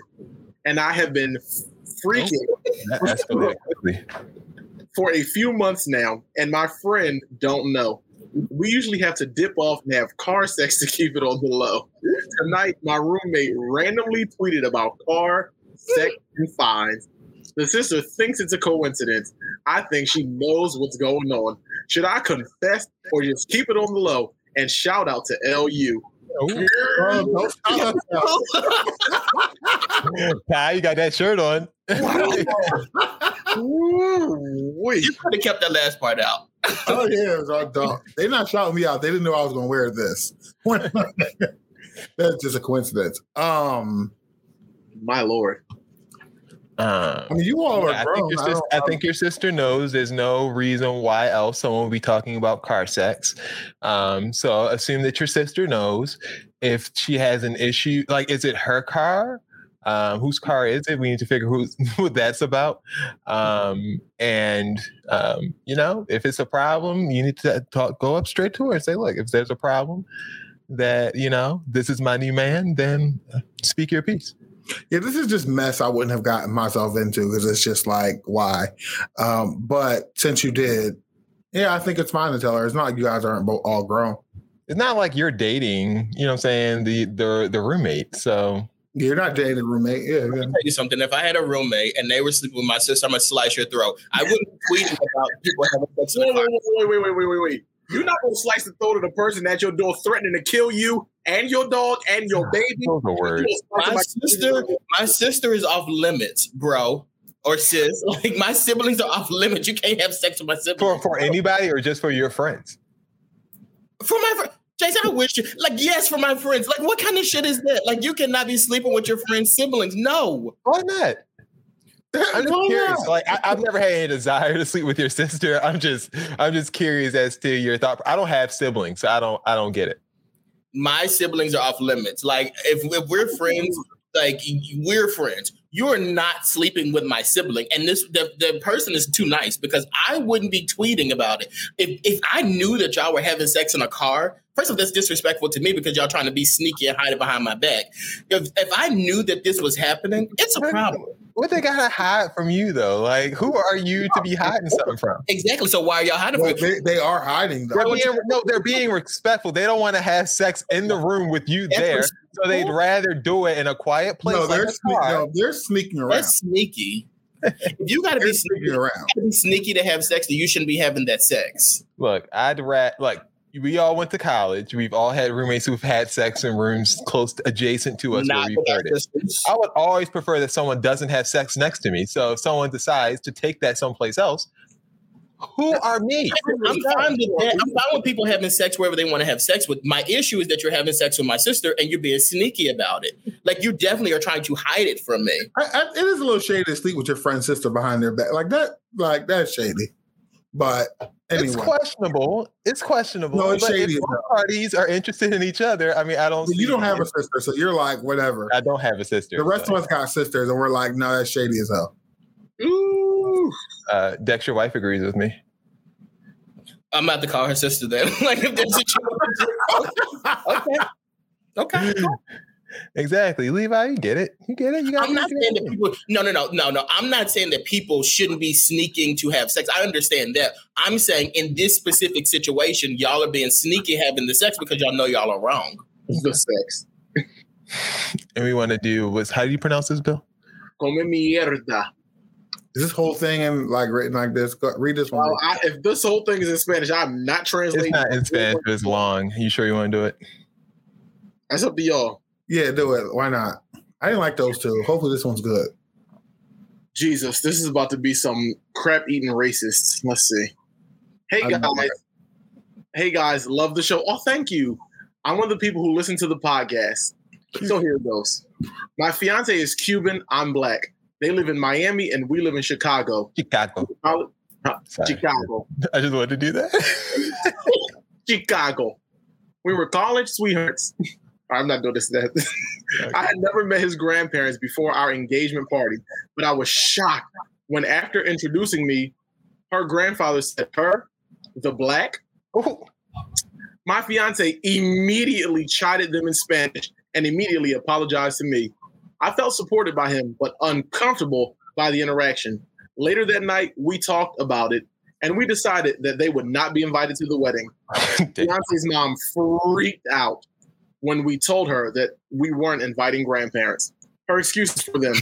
And I have been freaking oh, That escalated quickly. For a few months now, and my friend don't know. We usually have to dip off and have car sex to keep it on the low. Tonight, my roommate randomly tweeted about car sex and fines. The sister thinks it's a coincidence. I think she knows what's going on. Should I confess or just keep it on the low and shout out to LU? [laughs] Ty, you got that shirt on. [laughs] [laughs] You could have kept that last part out. [laughs] oh yeah, it was all dumb. They not shouting me out. They didn't know I was going to wear this. [laughs] That's just a coincidence. Um, my lord. Uh, I mean, you all are I think, your I sis- I think your sister knows there's no reason why else someone would be talking about car sex. Um, so assume that your sister knows. If she has an issue, like is it her car? Um, whose car is it? We need to figure who's [laughs] what that's about. Um, and um, you know, if it's a problem, you need to talk, go up straight to her and say, "Look, if there's a problem, that you know, this is my new man, then uh, speak your piece." Yeah, this is just mess I wouldn't have gotten myself into because it's just like why. Um, but since you did, yeah, I think it's fine to tell her. It's not like you guys aren't both all grown. it's not like you're dating, you know what I'm saying, the the the roommate. So you're not dating a roommate. Yeah, Let me tell you something. If I had a roommate and they were sleeping with my sister, I'm gonna slice your throat. I wouldn't tweet about people having sex. Wait, wait, wait, wait, wait, wait, wait, wait. You're not gonna slice the throat of the person at your door threatening to kill you and your dog and your baby. Those are words. My sister, my sister is off limits, bro. Or sis. [laughs] Like my siblings are off limits. You can't have sex with my siblings. for for anybody or just for your friends? For my friend. Jason, I wish you like yes for my friends. Like, what kind of shit is that? Like, you cannot be sleeping with your friend's siblings. No. Why not? [laughs] I'm just curious. not? Like I, I've never had any desire to sleep with your sister. I'm just I'm just curious as to your thought. I don't have siblings, so I don't I don't get it. my siblings are off limits. Like if, if we're friends, like we're friends. You're not sleeping with my sibling, and this the, the person is too nice because I wouldn't be tweeting about it. If if I knew that y'all were having sex in a car, first of all, that's disrespectful to me because y'all trying to be sneaky and hide it behind my back. If if I knew that this was happening, it's a problem. What they gotta hide from you though? Like who are you to be hiding something from? Exactly. So why are y'all hiding Well, from they, they are hiding though. They're being, no, they're being respectful. They don't want to have sex in the room with you That's there, so they'd rather do it in a quiet place. No, they're a sne- no, they're sneaking around. That's sneaky. If you got to be They're sneaky, sneaking around. you gotta be sneaky to have sex, then you shouldn't be having that sex. Look, I'd rat like we all went to college. We've all had roommates who've had sex in rooms close to, adjacent to us Not where we've heard it. I would always prefer that someone doesn't have sex next to me. So if someone decides to take that someplace else, who are me? I'm fine with that. I'm fine with people having sex wherever they want to have sex with. My issue is that you're having sex with my sister and you're being sneaky about it. Like you definitely are trying to hide it from me. I, I, it is a little shady to sleep with your friend's sister behind their back like that. Like that's shady. But anyway, It's questionable. It's questionable. No, it's but shady if both parties are interested in each other, I mean, I don't. But you don't have a sister, so you're like whatever. I don't have a sister. The rest so, of us got sisters, and we're like, no, that's shady as hell. Ooh. uh, Dex, your wife agrees with me. I'm about to call her sister then. [laughs] like if there's a [laughs] okay. Okay. Exactly, Levi. You get it. You get it. You got. I'm not saying that people no no no no no. I'm not saying that people shouldn't be sneaking to have sex. I understand that. I'm saying in this specific situation, y'all are being sneaky having the sex because y'all know y'all are wrong. The sex. And we want to do was how do you pronounce this, Bill? Come mierda. Is this whole thing in like written like this? Go, read this one. Well, I, if this whole thing is in Spanish, I'm not translating. It's not in Spanish. It's long. You sure you want to do it? That's up to y'all. Yeah, do it. Why not? I didn't like those two. Hopefully, this one's good. Jesus, this is about to be some crap eating racists. Let's see. Hey guys. Hey guys, love the show. Oh, thank you. I'm one of the people who listen to the podcast. So here it goes. My fiance is Cuban. I'm black. They live in Miami and we live in Chicago. Chicago. Uh, Chicago. I just wanted to do that. [laughs] Chicago. We were college sweethearts. I'm not doing this. That [laughs] I had never met his grandparents before our engagement party, but I was shocked when, after introducing me, her grandfather said, "Her, the black." My fiance immediately chided them in Spanish and immediately apologized to me. I felt supported by him, but uncomfortable by the interaction. Later that night, we talked about it and we decided that they would not be invited to the wedding. [laughs] Fiance's mom freaked out when we told her that we weren't inviting grandparents. Her excuses for them.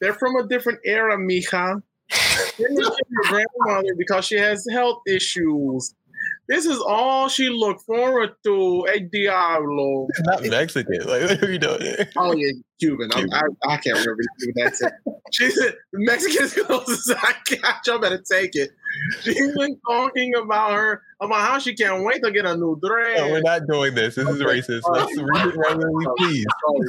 They're from a different era, mija. Your grandmother because she has health issues. This is all she looked forward to. A Diablo. Not Mexican. Like, what are you doing? Oh yeah, Cuban. I'm- I, I can't remember Cuban accent. She said Mexican is closest I got. Y'all better take it. She's been talking about her about how she can't wait to get a new dress. No, we're not doing this. This is racist. Let's read it regularly, please.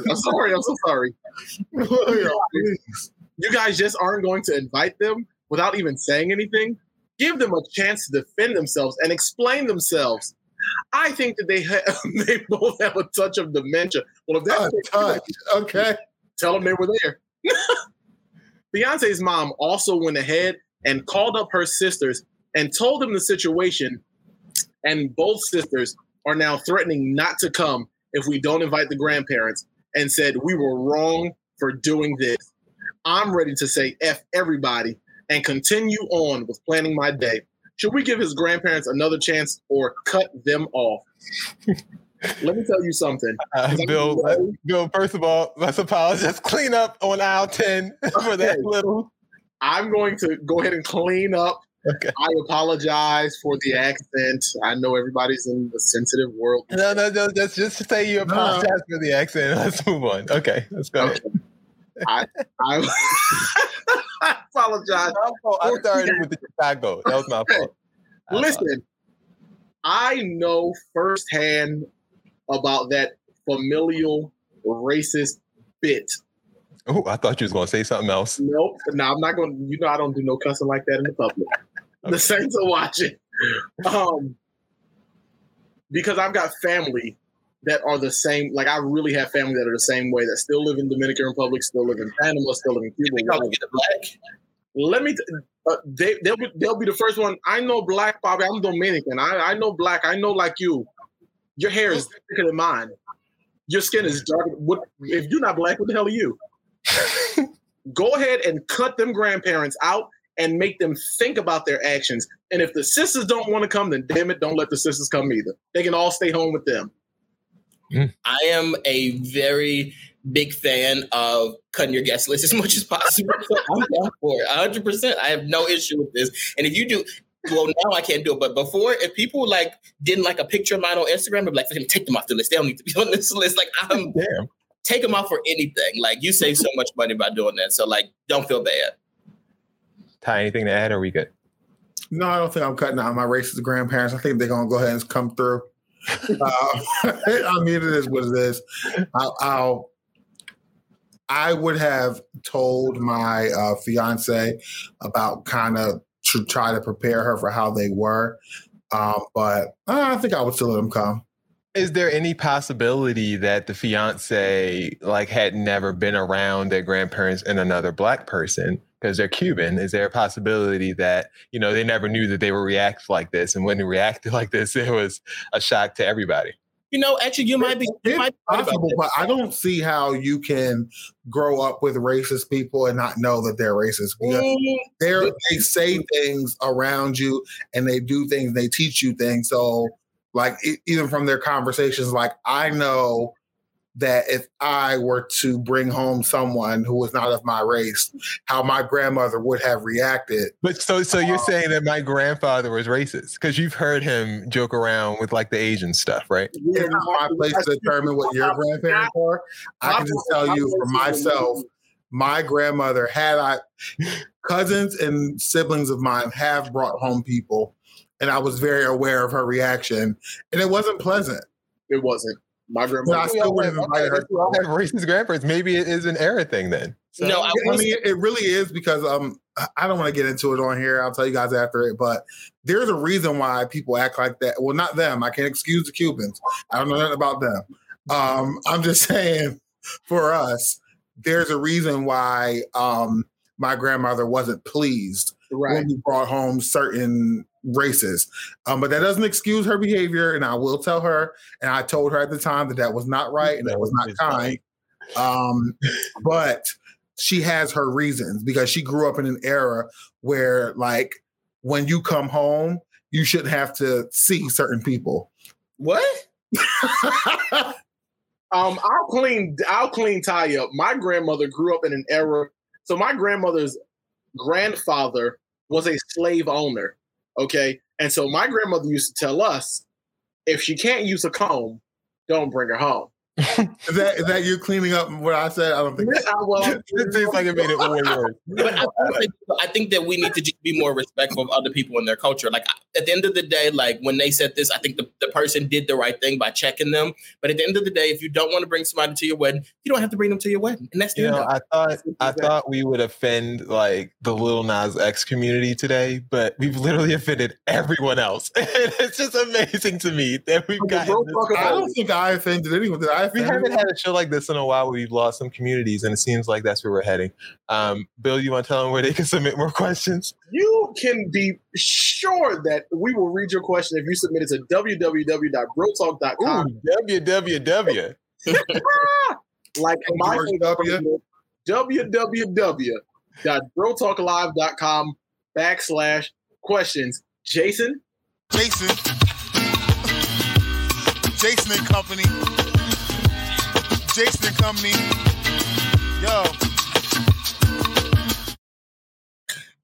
I'm sorry. I'm so sorry. [laughs] [laughs] you guys just aren't going to invite them without even saying anything. Give them a chance to defend themselves and explain themselves. I think that they ha- [laughs] they both have a touch of dementia. Well, if that's the touch, okay, tell them they were there. [laughs] Beyonce's mom also went ahead and called up her sisters and told them the situation. And both sisters are now threatening not to come if we don't invite the grandparents and said we were wrong for doing this. I'm ready to say F everybody and continue on with planning my day. Should we give his grandparents another chance or cut them off? [laughs] Let me tell you something. Uh, Bill, let- Bill, first of all, let's apologize. [laughs] Clean up on aisle 10 [laughs] for that little. I'm going to go ahead and clean up. I apologize for the accent. I know everybody's in the sensitive world. No, no, no. That's just to say you apologize for the accent. Let's move on. Okay, let's go ahead. I, I, I apologize. I started with the Chicago. That was my fault. [laughs] Listen, I know firsthand about that familial racist bit. Oh, I thought you was going to say something else. Nope. No, I'm not going to, you know, I don't do no cussing like that in the public. [laughs] The Saints are watching. Um, because I've got family that are the same. Like, I really have family that are the same way that still live in Dominican Republic, still live in Panama, still live in Cuba. whatever. Let me, t- uh, they, they'll, be, they'll be the first one. I know black, Bobby. I'm Dominican. I, I know black. I know like you. Your hair is thicker than mine. Your skin is dark. What, if you're not black, what the hell are you? [laughs] go ahead and cut them grandparents out and make them think about their actions. And if the sisters don't want to come, then damn it, don't let the sisters come either. They can all stay home with them. Mm. I am a very big fan of cutting your guest list as [laughs] much as possible. I'm down for it. 100%. I have no issue with this. And if you do, well, now I can't do it. But before, if people like didn't like a picture of mine on Instagram, I'd be like, take them off the list. They don't need to be [laughs] on this list. Like, I'm [laughs] Damn. take them off for anything. Like, you save so much money by doing that. So, like, don't feel bad. Ty, anything to add? Or are we good? No, I don't think I'm cutting out my racist grandparents. I think they're gonna go ahead and come through. Uh, [laughs] I mean, it is what it is. I'll, I'll I would have told my uh, fiance about kind of to try to prepare her for how they were, um, but uh, I think I would still let them come. Is there any possibility that the fiance like had never been around their grandparents and another black person because they're Cuban? Is there a possibility that you know they never knew that they would react like this, and when they reacted [laughs] like this, it was a shock to everybody? You know, actually, you might be. You might be possible, but I don't see how you can grow up with racist people and not know that they're racist. Because Mm, they're, they say things around you and they do things, they teach you things. So, like, e- even from their conversations, like, I know that if I were to bring home someone who was not of my race, how my grandmother would have reacted. But so, so you're uh, saying that my grandfather was racist because you've heard him joke around with like the Asian stuff, right? It's not my place to determine what your grandparents are. I can just tell you for myself, my grandmother had I cousins and siblings of mine have brought home people, and I was very aware of her reaction, and it wasn't pleasant. It wasn't. My But I grandmother. still would have invited her. if we all have racist grandparents. Maybe it is an era thing then. So, No, I I mean, it really is because um, I don't want to get into it on here. I'll tell you guys after it, but there's a reason why people act like that. Well, not them. I can't excuse the Cubans. I don't know nothing about them. Um, I'm just [laughs] saying, for us, there's a reason why um, my grandmother wasn't pleased Right. when we brought home certain races. Um, but that doesn't excuse her behavior, and I will tell her. And I told her at the time that that was not right and that was not kind. Um, but she has her reasons because she grew up in an era where, like, when you come home, you shouldn't have to see certain people. What? [laughs] Um, I'll clean. I'll clean tie up. My grandmother grew up in an era. So my grandmother's grandfather was a slave owner. Okay, and so my grandmother used to tell us, if she can't use a comb, don't bring her home. Is that is that you cleaning up what I said? I don't think. [laughs] it seems like it made it way worse. But I, think that- I think that we need to just be more respectful of other people and their culture. Like at the end of the day, like when they said this, I think the, the person did the right thing by checking them. But at the end of the day, if you don't want to bring somebody to your wedding, you don't have to bring them to your wedding. And that's the You end know, of it. I thought I thought we would offend like the Lil Nas X community today, but we've literally offended everyone else. [laughs] it's just amazing to me that we've gotten. this I don't think I offended anyone. I we haven't had a show like this in a while. Where we've lost some communities, and it seems like that's where we're heading. Um, Bill, you want to tell them where they can [laughs] submit more questions? You can be sure that we will read your question if you submit it to www.brotalk.com. www. [laughs] like my George favorite www.brotalklive.com backslash questions. Jason, Jason. Jason and Company. Jason and Company. Yo.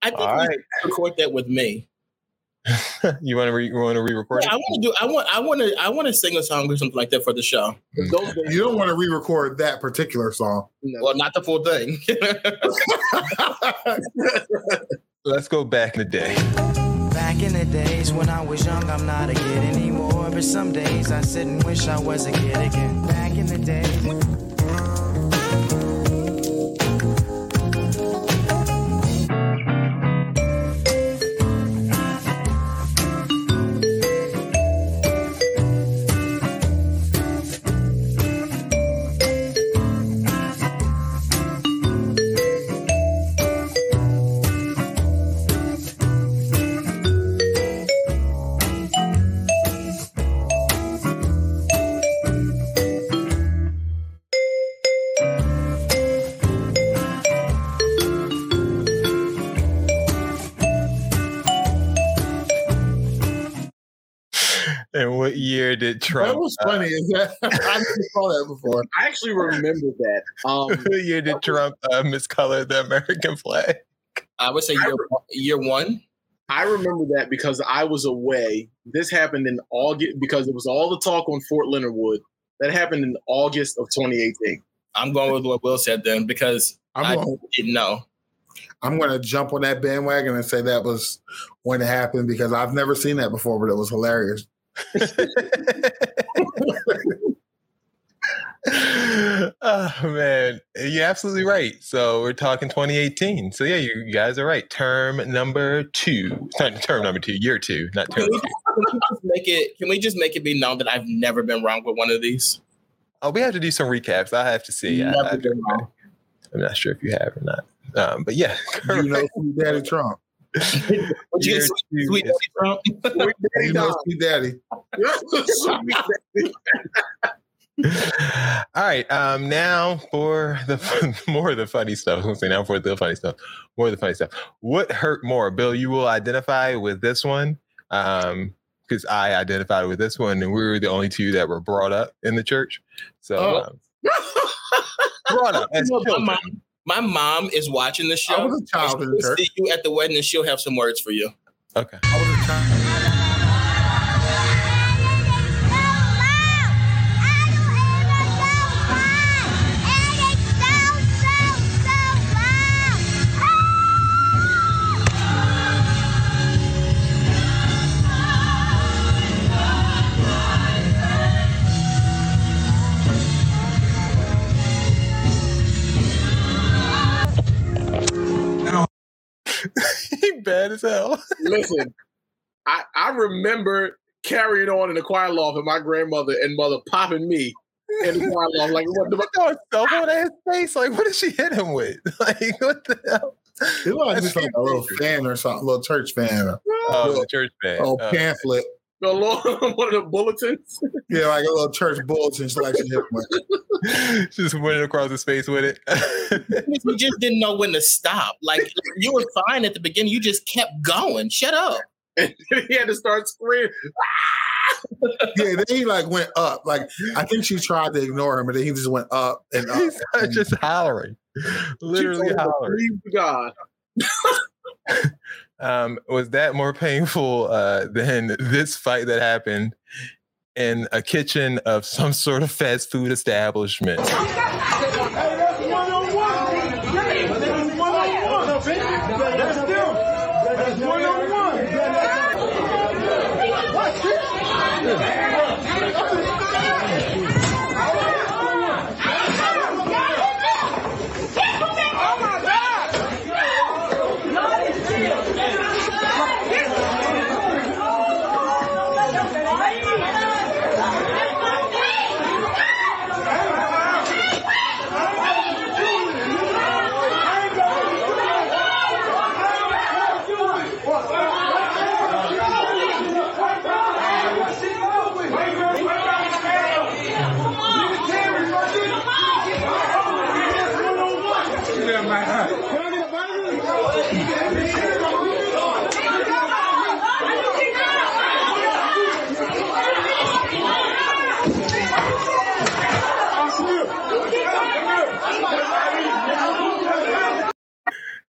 I think All we right. should record that with me. [laughs] you want to re- you want to re-record Yeah, I want to do. I want. I want to. I want to sing a song or something like that for the show. Mm. You don't want to re-record that particular song. Well, not the full thing. [laughs] Let's go back in the day. Back in the days when I was young, I'm not a kid anymore. But some days I sit and wish I was a kid again. Back in the days. Year did Trump? That was funny. Is that I never saw that before. I actually remember that. Um, [laughs] what year did Trump uh, miscolor the American [laughs] flag? I would say year, year one. I remember that because I was away. This happened in August because it was all the talk on Fort Leonard Wood. That happened in August of 2018. I'm going with what Will said then because I'm I going- didn't know. I'm going to jump on that bandwagon and say that was when it happened because I've never seen that before, but it was hilarious. [laughs] oh man, you're absolutely right. So we're talking 2018. So yeah, you guys are right. Term number two, not term number two, year two, not term Can we, two. just, can we just make it? Can we just make it be known that I've never been wrong with one of these? Oh, we have to do some recaps. I have to see. I, I, I'm not sure if you have or not. Um, but yeah, You know Daddy Trump. Would you get Year sweet, sweet Daddy Trump? You know Sweet Daddy. [laughs] All right. Um, now for the fun, [laughs] more of the funny stuff. I was gonna say now for the funny stuff. More of the funny stuff. What hurt more, Bill? You will identify with this one, um, because I identified with this one, and we were the only two that were brought up in the church. So Oh. um, brought up as [laughs] You know, my, children. Mom, my mom is watching the show. I was a child. She'll see you at the wedding, and she'll have some words for you. Okay. I was a child. He bad as hell. [laughs] Listen, I, I remember carrying on in the choir loft and my grandmother and mother popping me in the dialogue. Like what the throwing cell phone his face? Like what did she hit him with? [laughs] Like what the hell? It was just like a little fan or something, a little church fan. Oh, the church fan. Oh, Oh. pamphlet. The Lord, [laughs] one of the bulletins. Yeah, like a little church bulletin. She like [laughs] she hit him with. Just went across his face with it. [laughs] You just didn't know when to stop. Like you were fine at the beginning. You just kept going. Shut up. And he had to start screaming. Yeah, then he like went up. Like I think she tried to ignore him, but then he just went up and up. He's just hollering, literally She told him to hollering. God. Um, was that more painful uh, than this fight that happened in a kitchen of some sort of fast food establishment?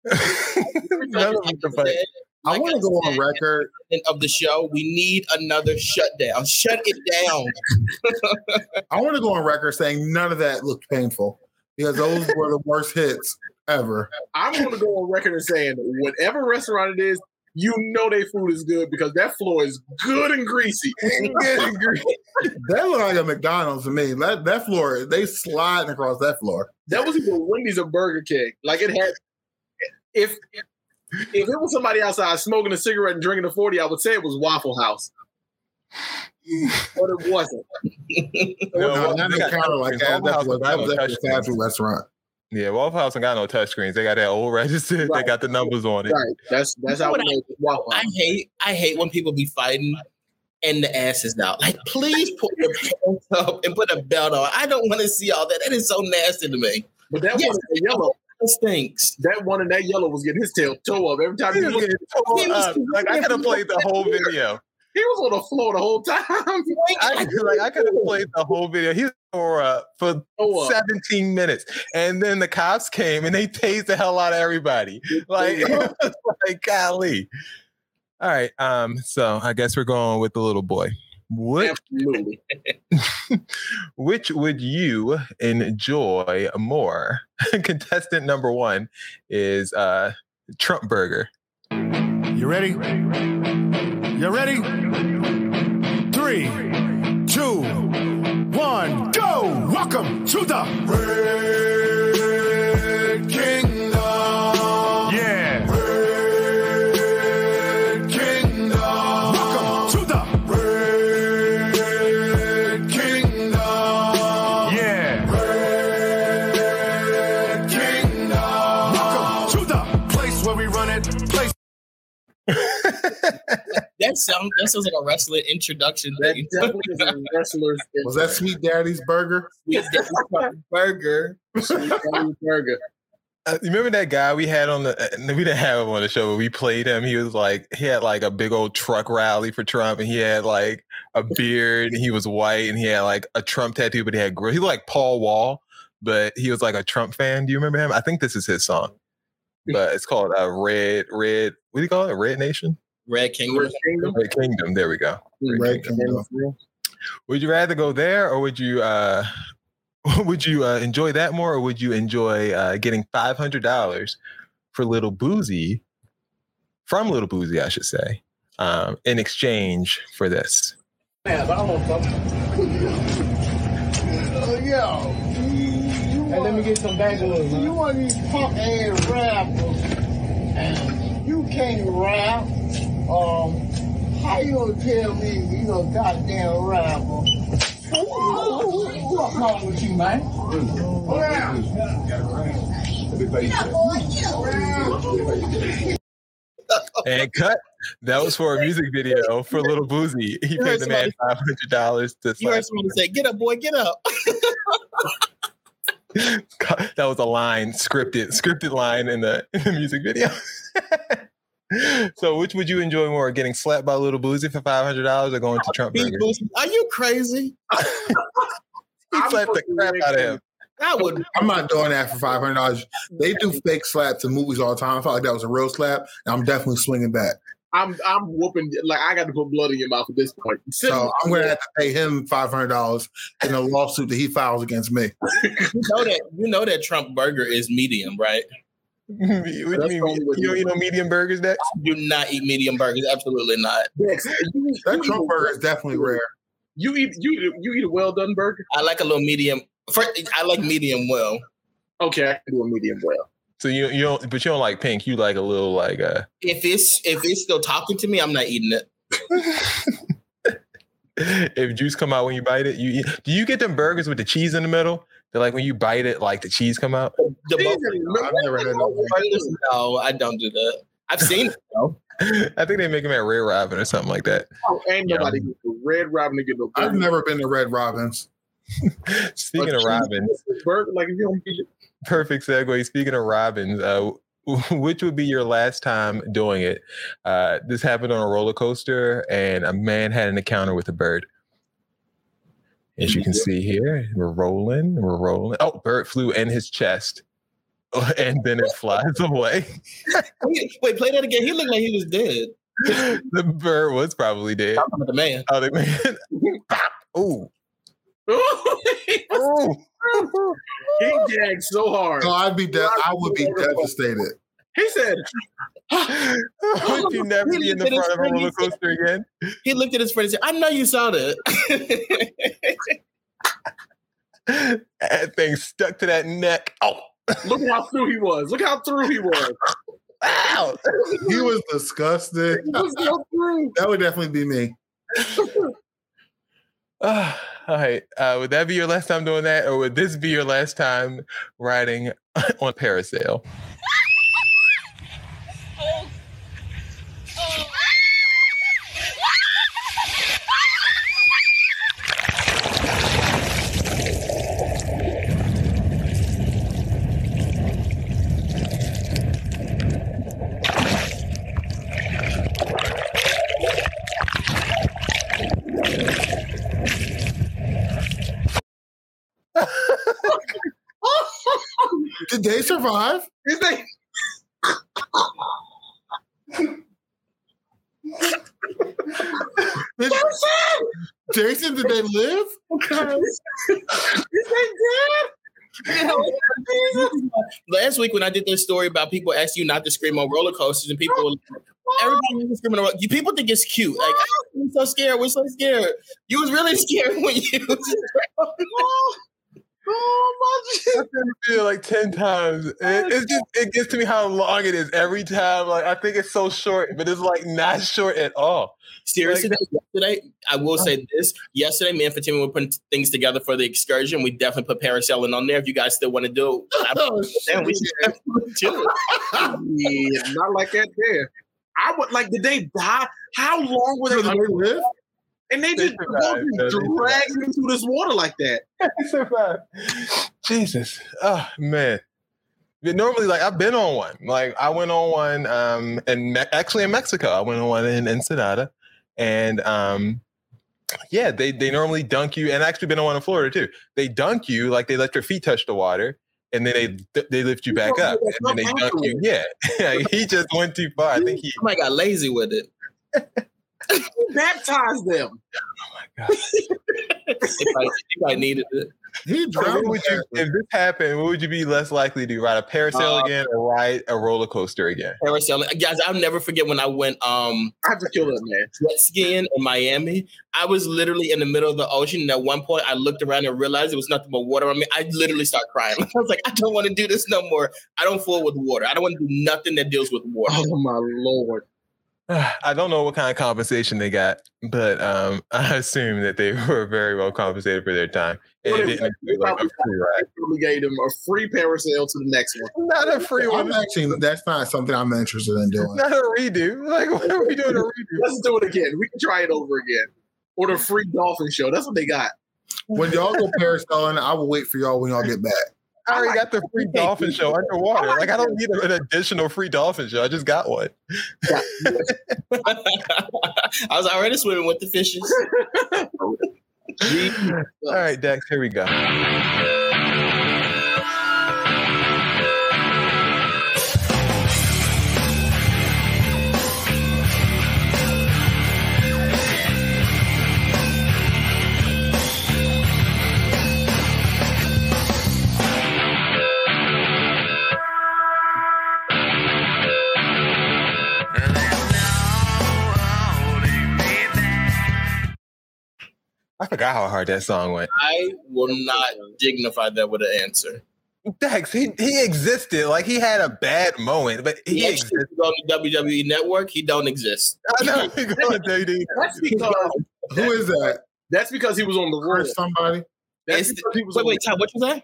None of them can fight. I want to go on record. Of the show, we need another shutdown. Shut it down. [laughs] I want to go on record saying none of that looked painful because those were the worst hits ever. I'm going to go on record and saying whatever restaurant it is, you know their food is good because that floor is good and greasy. [laughs] Good and greasy. That looked like a McDonald's to me. That that floor, they sliding across that floor. That was either Wendy's or Burger King. Like it had, if if it was somebody outside smoking a cigarette and drinking a forty, I would say it was Waffle House, but it wasn't. No, Waffle- that they didn't got count like that. That Waffle was, House that was got no actually a fast food restaurant. Yeah, Waffle House ain't got no touchscreens. They got that old register. They got the numbers on it. Right. That's that's how What we know it's Waffle I House. hate I hate when people be fighting and the ass is out. Like, please put your pants up and put a belt on. I don't want to see all that. That is so nasty to me. But that Yes, one in the yellow, It stinks. that one in that yellow was getting his tail toe up every time He he was looked. getting tore He was- Like I could have played the whole video. He was on the floor the whole time. [laughs] I like I could have played the whole video. He tore up for Toe up. 17 minutes, and then the cops came and they tased the hell out of everybody. Like, [laughs] like golly. All right, um, so I guess we're going with the little boy. What Absolutely. [laughs] which would you enjoy more? [laughs] Contestant number one is uh Trump Burger. You ready? You ready? Three, two, one, go! Welcome to the That sounds that sounds like a wrestler introduction. That thing. definitely is a wrestler's [laughs] Was that Sweet Daddy's Burger? Sweet Daddy burger. Sweet Daddy burger? Uh, you remember that guy we had on the? uh, We didn't have him on the show, but we played him. He was like, he had like a big old truck rally for Trump, and he had like a beard, and he was white, and he had like a Trump tattoo, but he had grill. He was like Paul Wall, but he was like a Trump fan. Do you remember him? I think this is his song, but it's called uh, Red Red. What do you call it? Red Nation. Red Kingdom. Red Kingdom. Red Kingdom. There we go. Red Kingdom. Would you rather go there, or would you uh, [laughs] would you uh, enjoy that more, or would you enjoy uh, getting five hundred dollars for Lil Boosie from Lil Boosie, I should say, um, in exchange for this? Yeah, I want Yo, hey, let me get some bangalows. You want these punk ass rappers, and you can't rap. Um, how you gonna tell me you a goddamn rapper? What's wrong with you, man? Hold down. and cut. That was for a music video for Lil Boosie. He You paid the man five hundred dollars to. You heard someone say, "Get up, boy, get up." [laughs] that was a line scripted scripted line in the, in the music video [laughs] [laughs] so which would you enjoy more getting slapped by Lil Boosie for $500 or going to trump burger Are you crazy? [laughs] he slapped the crap out of him I would. I'm not doing that for five hundred dollars. They do fake slaps in movies all the time. I felt like that was a real slap, and I'm definitely swinging back. I'm I'm whooping like I got to put blood in your mouth at this point. So I'm going to have to pay him five hundred dollars in a lawsuit that he files against me. [laughs] You know that you know that Trump burger is medium, right? What do you mean you know, you know medium burgers Dex? Do not eat medium burgers. Absolutely not. That Trump burger is definitely rare. You eat you eat, you eat a well done burger. I like a little medium. First, I like medium well. Okay, I can do a medium well. so you you don't but you don't like pink you like a little like uh If it's if it's still talking to me, I'm not eating it. [laughs] if juice come out when you bite it you eat do you get them burgers with the cheese in the middle they're like when you bite it like the cheese come out The I've never had that. no, I don't do that. I've seen it though. [laughs] I think they make them at Red Robin or something like that. Oh, ain't nobody get the Red Robin to get no I've never been to Red Robins. [laughs] Speaking A of cheese Robins, burger like if you don't eat perfect segue. Speaking of Robins, uh, [laughs] which would be your last time doing it? Uh, this happened on a roller coaster, and a man had an encounter with a bird. As you can see here, we're rolling, we're rolling. Oh, bird flew in his chest, [laughs] and then it flies away. [laughs] Wait, wait, play that again. He looked like he was dead. [laughs] the bird was probably dead. Talking about the man. Oh, the man. Ooh. he gagged so hard. No, I'd be de- I would be devastated. He said, Would you [laughs] never be in the front of a roller coaster again? He looked at his friend and said, "I know you saw that." [laughs] That thing stuck to that neck. Oh, "Look how through he was. Look how through he was." wow. [laughs] He was disgusted. He was so. That would definitely be me. Ah, [sighs] all right. Uh, would that be your last time doing that, or would this be your last time riding on parasail? Did they survive? Is they? Did- Jason, did they live? Is they dead? Last week when I did this story about people asking you not to scream on roller coasters and people, were everybody was screaming. on- You people think it's cute. Like ah, we're so scared. We're so scared. You was really scared when you. [laughs] Oh, I feel like ten times. It, it's just it gets to me how long it is every time. Like I think it's so short, but it's like not short at all. Seriously, Like- yesterday, I will say this. Yesterday, me and Fatima were putting things together for the excursion. We definitely put parasailing on there. If you guys still want [laughs] oh, to do it, Oh, then we should definitely do it. yeah, not like that there. I would like, did they die? How long were they Did they live? And they They just survived. No, they dragged them through this water like that. [laughs] Jesus. Oh man. Normally, like I've been on one. Like I went on one um and Me- actually in Mexico. I went on one in Ensenada. And um yeah, they they normally dunk you, and I actually been on one in Florida too. They dunk you like they let your feet touch the water, and then they they lift you back up, and then they dunk you. Yeah, [laughs] he just went too far. I think he. Somebody got lazy with it. [laughs] Who baptized them? If I, if I needed it. He drowned. would you, if this happened, what would you be less likely to do? Ride a parasail Uh, again or ride a roller coaster again? Parasailing. Guys, I'll never forget when I went um I have to kill that man. jet skiing in Miami. I was literally in the middle of the ocean. And at one point, I looked around and realized it was nothing but water on me. I literally started crying. [laughs] I was like, I don't want to do this no more. I don't fool with water. I don't want to do nothing that deals with water. Oh my lord. [sighs] I don't know what kind of compensation they got, but um, [laughs] I assume that they were very well compensated for their time. And it didn't include, like, a free ride. We gave them a free parasail to the next one. Not a free I'm actually that's not something I'm interested in doing. Not a redo. Like, what are we doing a redo? [laughs] Let's do it again. We can try it over again. Or the free dolphin show. That's what they got. When y'all go parasailing, I will wait for y'all when y'all get back. I already got the free dolphin show underwater. Like, I don't need an additional free dolphin show. I just got one. [laughs] I was already swimming with the fishes. [laughs] All right, Dex, here we go. I forgot how hard that song went. I will not dignify that with an answer. Dex, he, he existed. Like he had a bad moment, but he, He existed. existed on the WWE network. He don't exist. I know. he [laughs] going WWE. That's because Who is that? that's because he was on the road. Chris somebody? That's It's- because he was wait, wait, Tom, what you say?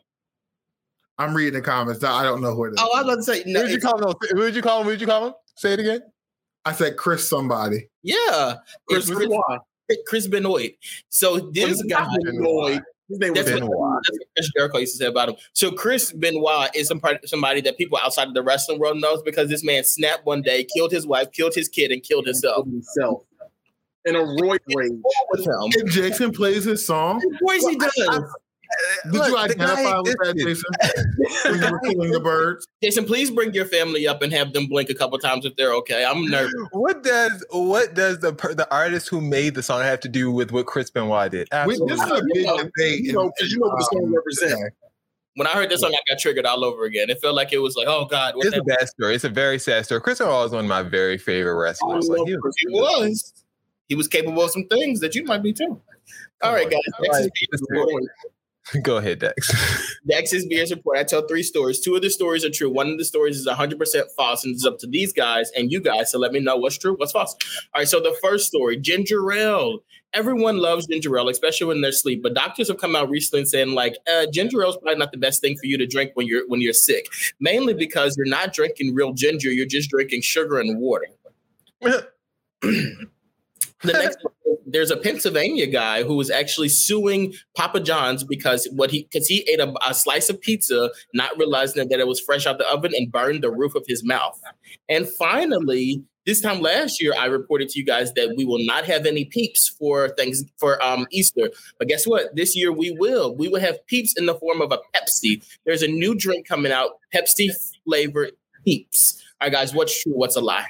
I'm reading the comments. I don't know who it is. Oh, I was about to say, no, What did you call him? What did you call him? What did you call him? Say it again. I said Chris somebody. yeah, Chris It's Benoit. Chris Benoit. So this guy, Benoit. His name was That's what, Benoit. that's what Chris Jericho used to say about him. So Chris Benoit is some part, somebody that people outside of the wrestling world knows because this man snapped one day, killed his wife, killed his kid, and killed himself. himself. In a roid rage. With him. And Jason plays his song. Of course he does. Did Look, you identify with that. Jason? when you were killing the birds? [laughs] Jason, please bring your family up and have them blink a couple times if they're okay. I'm nervous. [laughs] What does what does the the artist who made the song have to do with what Chris Benoit did? We, this is a big debate. You know, because you know what the song um, represents. When I heard this song, I got triggered all over again. It felt like it was like, oh God, what It's a happened? bad story. It's a very sad story. Chris Benoit is one of my very favorite wrestlers. Like, he was- He was. He was capable of some things that you might be too. All right, guys. Next is Beers Report. [laughs] Go ahead, Dex. Next [laughs] is Beers Report. I tell three stories. Two of the stories are true. One of the stories is 100% false, and it's up to these guys and you guys to let me know what's true, what's false. All right, so the first story ginger ale. Everyone loves ginger ale, especially when they're asleep. But doctors have come out recently saying like uh, ginger ale is probably not the best thing for you to drink when you're when you're sick, mainly because you're not drinking real ginger. You're just drinking sugar and water. [clears throat] [clears throat] the next there's a Pennsylvania guy who was actually suing Papa John's because what he because he ate a, a slice of pizza, not realizing that it was fresh out the oven and burned the roof of his mouth. And finally, this time last year, I reported to you guys that we will not have any peeps for things for um Easter. But guess what? This year we will. We will have peeps in the form of a Pepsi. There's a new drink coming out, Pepsi flavored peeps. All right, guys, what's true? What's a lie?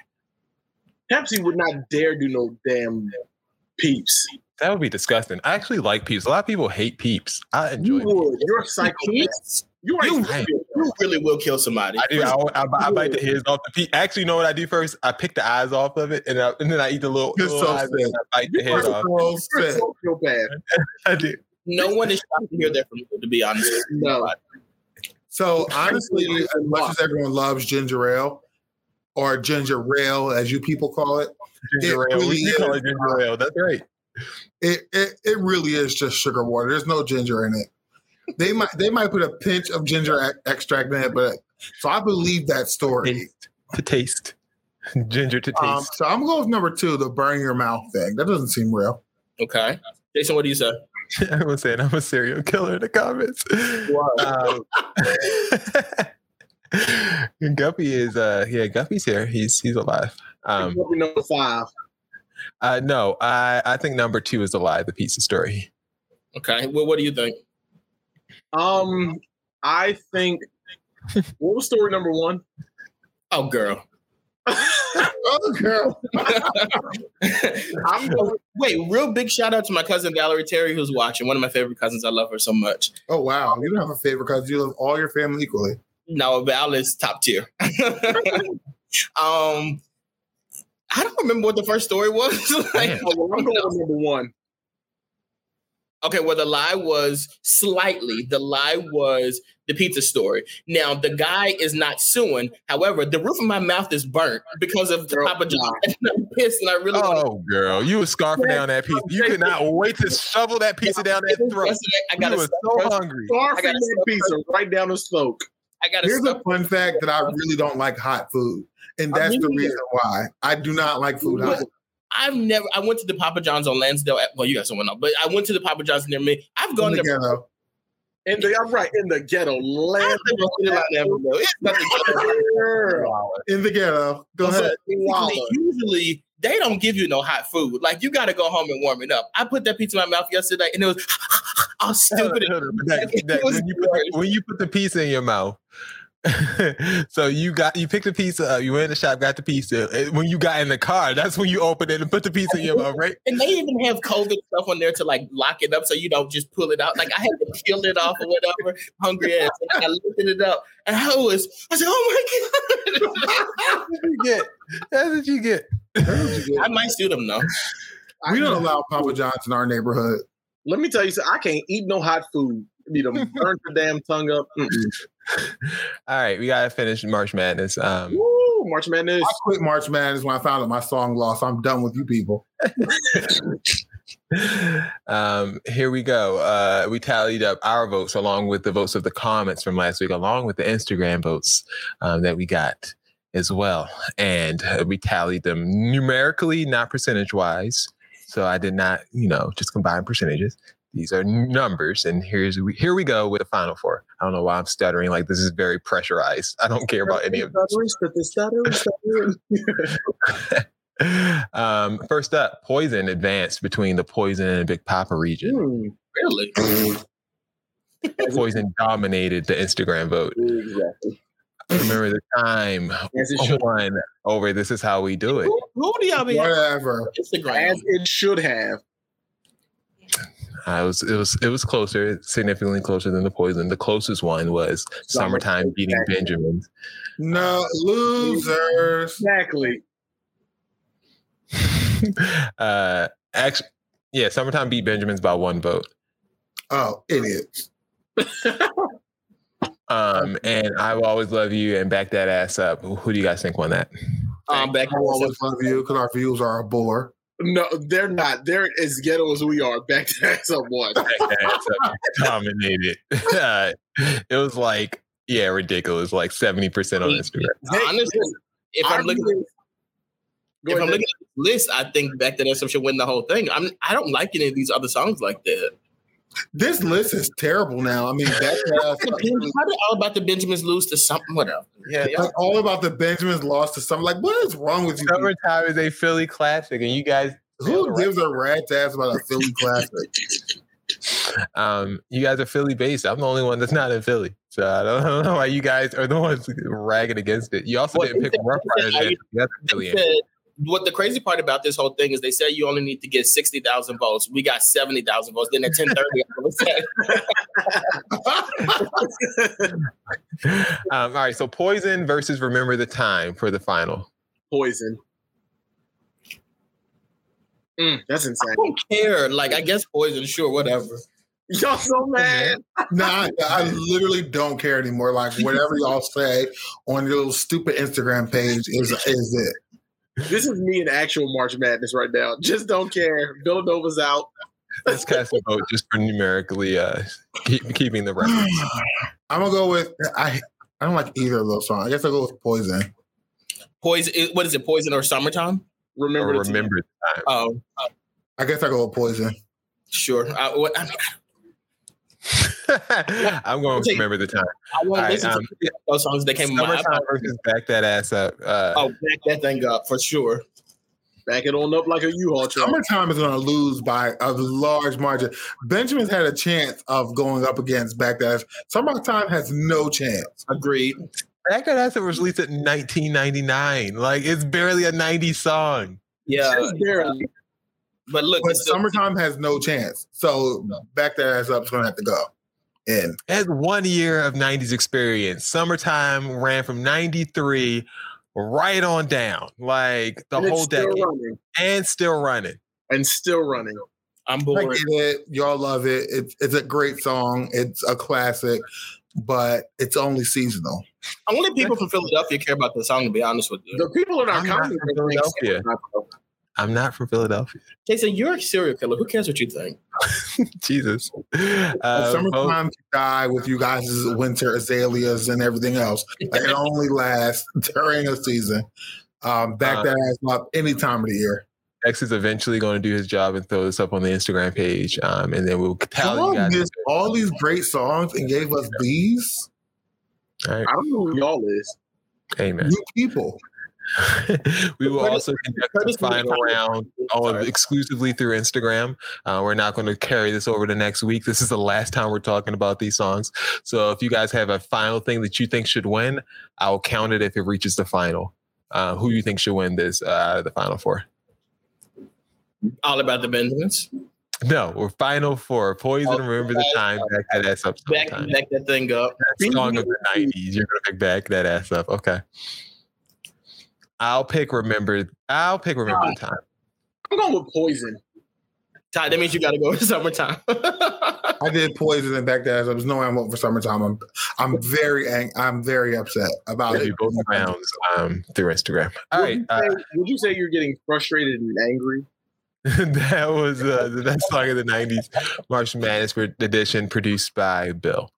Pepsi would not dare do no damn peeps. That would be disgusting. I actually like peeps. A lot of people hate peeps. I enjoy. You enjoy. would. You're a psychopath. You are. You, a you really will kill somebody. I do. I, I, I bite the heads off the peep. Actually, you know what I do first? I pick the eyes off of it, and, I, and then I eat the little, You're little so eyes, and I bite the head off. So [laughs] You're a sick. sociopath. [laughs] I do. No one is shocked to hear that from you, to be honest. No. So honestly, as much as everyone loves ginger ale or ginger ale, as you people call it, Ginger It ale. really we do call is. it ginger ale. That's right. it, it it really is just sugar water. There's no ginger in it. They might they might put a pinch of ginger extract in it, but so I believe that story. Taste to taste. Ginger to taste. Um, so I'm going with number two, the burn your mouth thing. That doesn't seem real. Okay. Jason, what do you say? [laughs] Everyone's saying I'm a serial killer in the comments. Um, [laughs] [laughs] [laughs] Guppy is uh yeah, Guppy's here. He's he's alive. Um Probably number five. uh no, I I think number two is a lie, the pizza story. Okay. Well, what do you think? Um, I think. What was story number one? Oh, girl. [laughs] Oh, girl. [laughs] I'm going, wait, real big shout out to my cousin Valerie Terry who's watching. One of my favorite cousins. I love her so much. Oh wow, you don't have a favorite because you love all your family equally. No, Val is top tier. [laughs] um, I don't remember what the first story was. [laughs] like, well, I'm going with number one. Okay, well, the lie was slightly. The lie was the pizza story. Now, the guy is not suing. However, the roof of my mouth is burnt because of the Papa John. [laughs] I'm pissed, and I really want Oh, girl, you was scarfing down that pizza. You could not wait to shovel that pizza down that throat. I got you was so hungry. Scarfing that pizza right down the throat. I got Here's a fun fact that I really don't like hot food, and that's the reason why I do not like food hot. But I've never. I went to the Papa John's on Lansdale. Well, you got someone else, but I went to the Papa John's near me. I've gone In the there. ghetto. In the I'm right in the ghetto land. It's nothing. [laughs] In the ghetto. Go ahead. Usually, usually they don't give you no hot food. Like you got to go home and warm it up. I put that pizza in my mouth yesterday, and it was [laughs] all stupid. [laughs] That- that- was when, you put the, when you put the pizza in your mouth. [laughs] so you got you picked the pizza up, you went in the shop, got the pizza. and When you got in the car, that's when you opened it and put the pizza in your mouth, right? And they even have COVID stuff on there to like lock it up so you don't just pull it out. Like I had to peel it off or whatever, hungry ass. And I lifted it up and I was, I said, oh my God. That's what you get. That's what you get. I might sue them though. We don't allow Papa John's in our neighborhood. Let me tell you something. I can't eat no hot food. You need to [laughs] burn the damn tongue up. Mm-mm. [laughs] All right, we gotta finish March Madness. Um, Woo, March Madness. I quit March Madness when I found out my song lost. I'm done with you people. [laughs] um, here we go. Uh, we tallied up our votes along with the votes of the comments from last week, along with the Instagram votes um, that we got as well. And uh, we tallied them numerically, not percentage wise. So I did not, you know, just combine percentages. These are numbers, and here's we here we go with the final four. I don't know why I'm stuttering. Like this is very pressurized. I don't care about any of this [laughs] um, first up, Poison advanced between the Poison and Big Papa region. Really? Poison dominated the Instagram vote. Exactly. Remember the time As one over this is how we do it. Who do y'all be Whatever. Instagram? As it should have. It was it was it was closer, significantly closer than the Poison. The closest one was Summertime beating Benjamin. No losers. Exactly. [laughs] uh, actually, yeah, Summertime beat Benjamin's by one vote. Oh, idiots. Um, and I will always love you and back that ass up. Who do you guys think won that? Um, back I will always love you because our views are a bore. No, they're not. They're as ghetto as we are. Back to that someone. Back that ass up dominated. Uh, [laughs] it was like yeah, ridiculous. Like seventy percent on Instagram. Honestly, if I I'm looking, if I'm looking at the list, I think back to that some should win the whole thing. I'm I don't like any of these other songs like that. This list is terrible now. I mean, that's [laughs] How did all about the Benjamins lose to something? Whatever. Yeah, yeah. like all about the Benjamins lost to something. Like, what is wrong with you? people? Summertime is a Philly classic, and you guys Who gives a rat's ass about a Philly classic? [laughs] um you guys are Philly based. I'm the only one that's not in Philly. So I don't, [laughs] I don't know why you guys are the ones ragging against it. You also Well, didn't pick they- Rough they Riders said- as the other Philly They said- what the crazy part about this whole thing is they say you only need to get 60,000 votes. We got 70,000 votes. Then at 1030, [laughs] [laughs] um, all right, so Poison versus Remember the Time for the final. Poison. Mm, that's insane. I don't care. Like, I guess poison, sure, whatever. Y'all so mad. [laughs] nah, I, I literally don't care anymore. Like whatever y'all say on your little stupid Instagram page is is it. This is me in actual March Madness right now. Just don't care. Villanova's out. Let's cast a vote just for numerically uh, keep, keeping the record. [sighs] I'm gonna go with I. I don't like either of those songs. I guess I'll go with Poison. Poison, what is it, poison or summertime? Or Remember, the remember the time. Oh, uh, I guess I go with Poison. sure. I, what, I, mean, [laughs] I'm going to remember the time. I want All to right, listen um, to those songs that came in my Summertime iPod. versus back that ass up. Uh, Oh, back that thing up for sure. Back it on up like a U-Haul truck. Summertime is going to lose by a large margin. Benjamin's had a chance of going up against Back That. Ass. Summertime has no chance. Agreed. Back that ass up was released in 1999. Like it's barely a 90s song. Yeah, Just barely. but look, But it's still- Summertime has no chance. So Back That Ass Up is going to have to go. In. It has one year of 90s experience. Summertime ran from 93 right on down, like the And whole still decade, running. and still running. And still running. I'm I bored. get it. Y'all love it. It's it's a great song. It's a classic, but it's only seasonal. Only people from Philadelphia care about the song. To be honest with you, The people in our I'm not comments from Philadelphia. I'm not from Philadelphia. Jason, you're a serial killer. Who cares what you think? [laughs] Jesus. Uh, summertime can die with you guys' winter azaleas and everything else. Like, [laughs] it only lasts during a season. Um, back Uh, that ass up any time of the year. X is eventually going to do his job and throw this up on the Instagram page, um, and then we'll tell Y'all guys. all these great songs and gave us these. All right. I don't know who y'all is. Amen. New people. [laughs] we will also conduct Curtis the final round all exclusively through Instagram. Uh, we're not going to carry this over to next week. This is the last time we're talking about these songs. So if you guys have a final thing that you think should win, I'll count it if it reaches the final. Uh, who you think should win this uh, the final four? All about the Benjamins. No, we're final four. Poison, remember the time. Back that ass up. Back, sometime. back that thing up. That song of the nineties. You're gonna pick back that ass up. Okay. I'll pick remember. I'll pick remember the time. I'm going with Poison. Ty, that means you got to go with summertime. I did poison and back that ass up. There's no I'm voting for summertime. I'm I'm very ang- I'm very upset about We'll it. do both rounds um, through Instagram. All Would right. you Uh, say- would you say you're getting frustrated and angry? [laughs] that was uh, the best song of the 90s, March Madness edition, produced by Bill.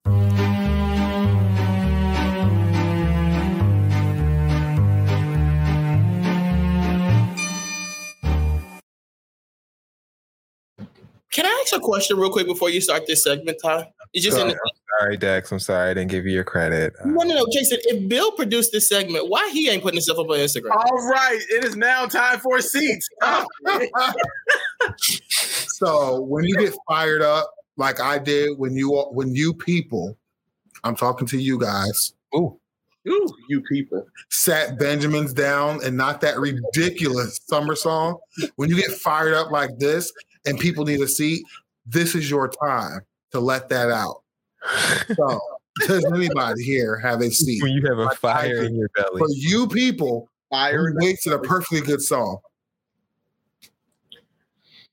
Ask a question real quick before you start this segment, Ty? It's just in Sorry, I'm sorry, Dex. I'm sorry. I didn't give you your credit. No, no, no, Jason. If Bill produced this segment, why he ain't putting himself up on Instagram? All right, it is now time for seats. [laughs] [laughs] So when you get fired up, like I did, when you when you people, I'm talking to you guys. Ooh, Ooh, you people. Sat Benjamins down and not that ridiculous summer song. When you get fired up like this and people need a seat, this is your time to let that out. So does anybody here have a seat? when you have a fire in your belly. For you people, Fire. we wasted a perfectly good song.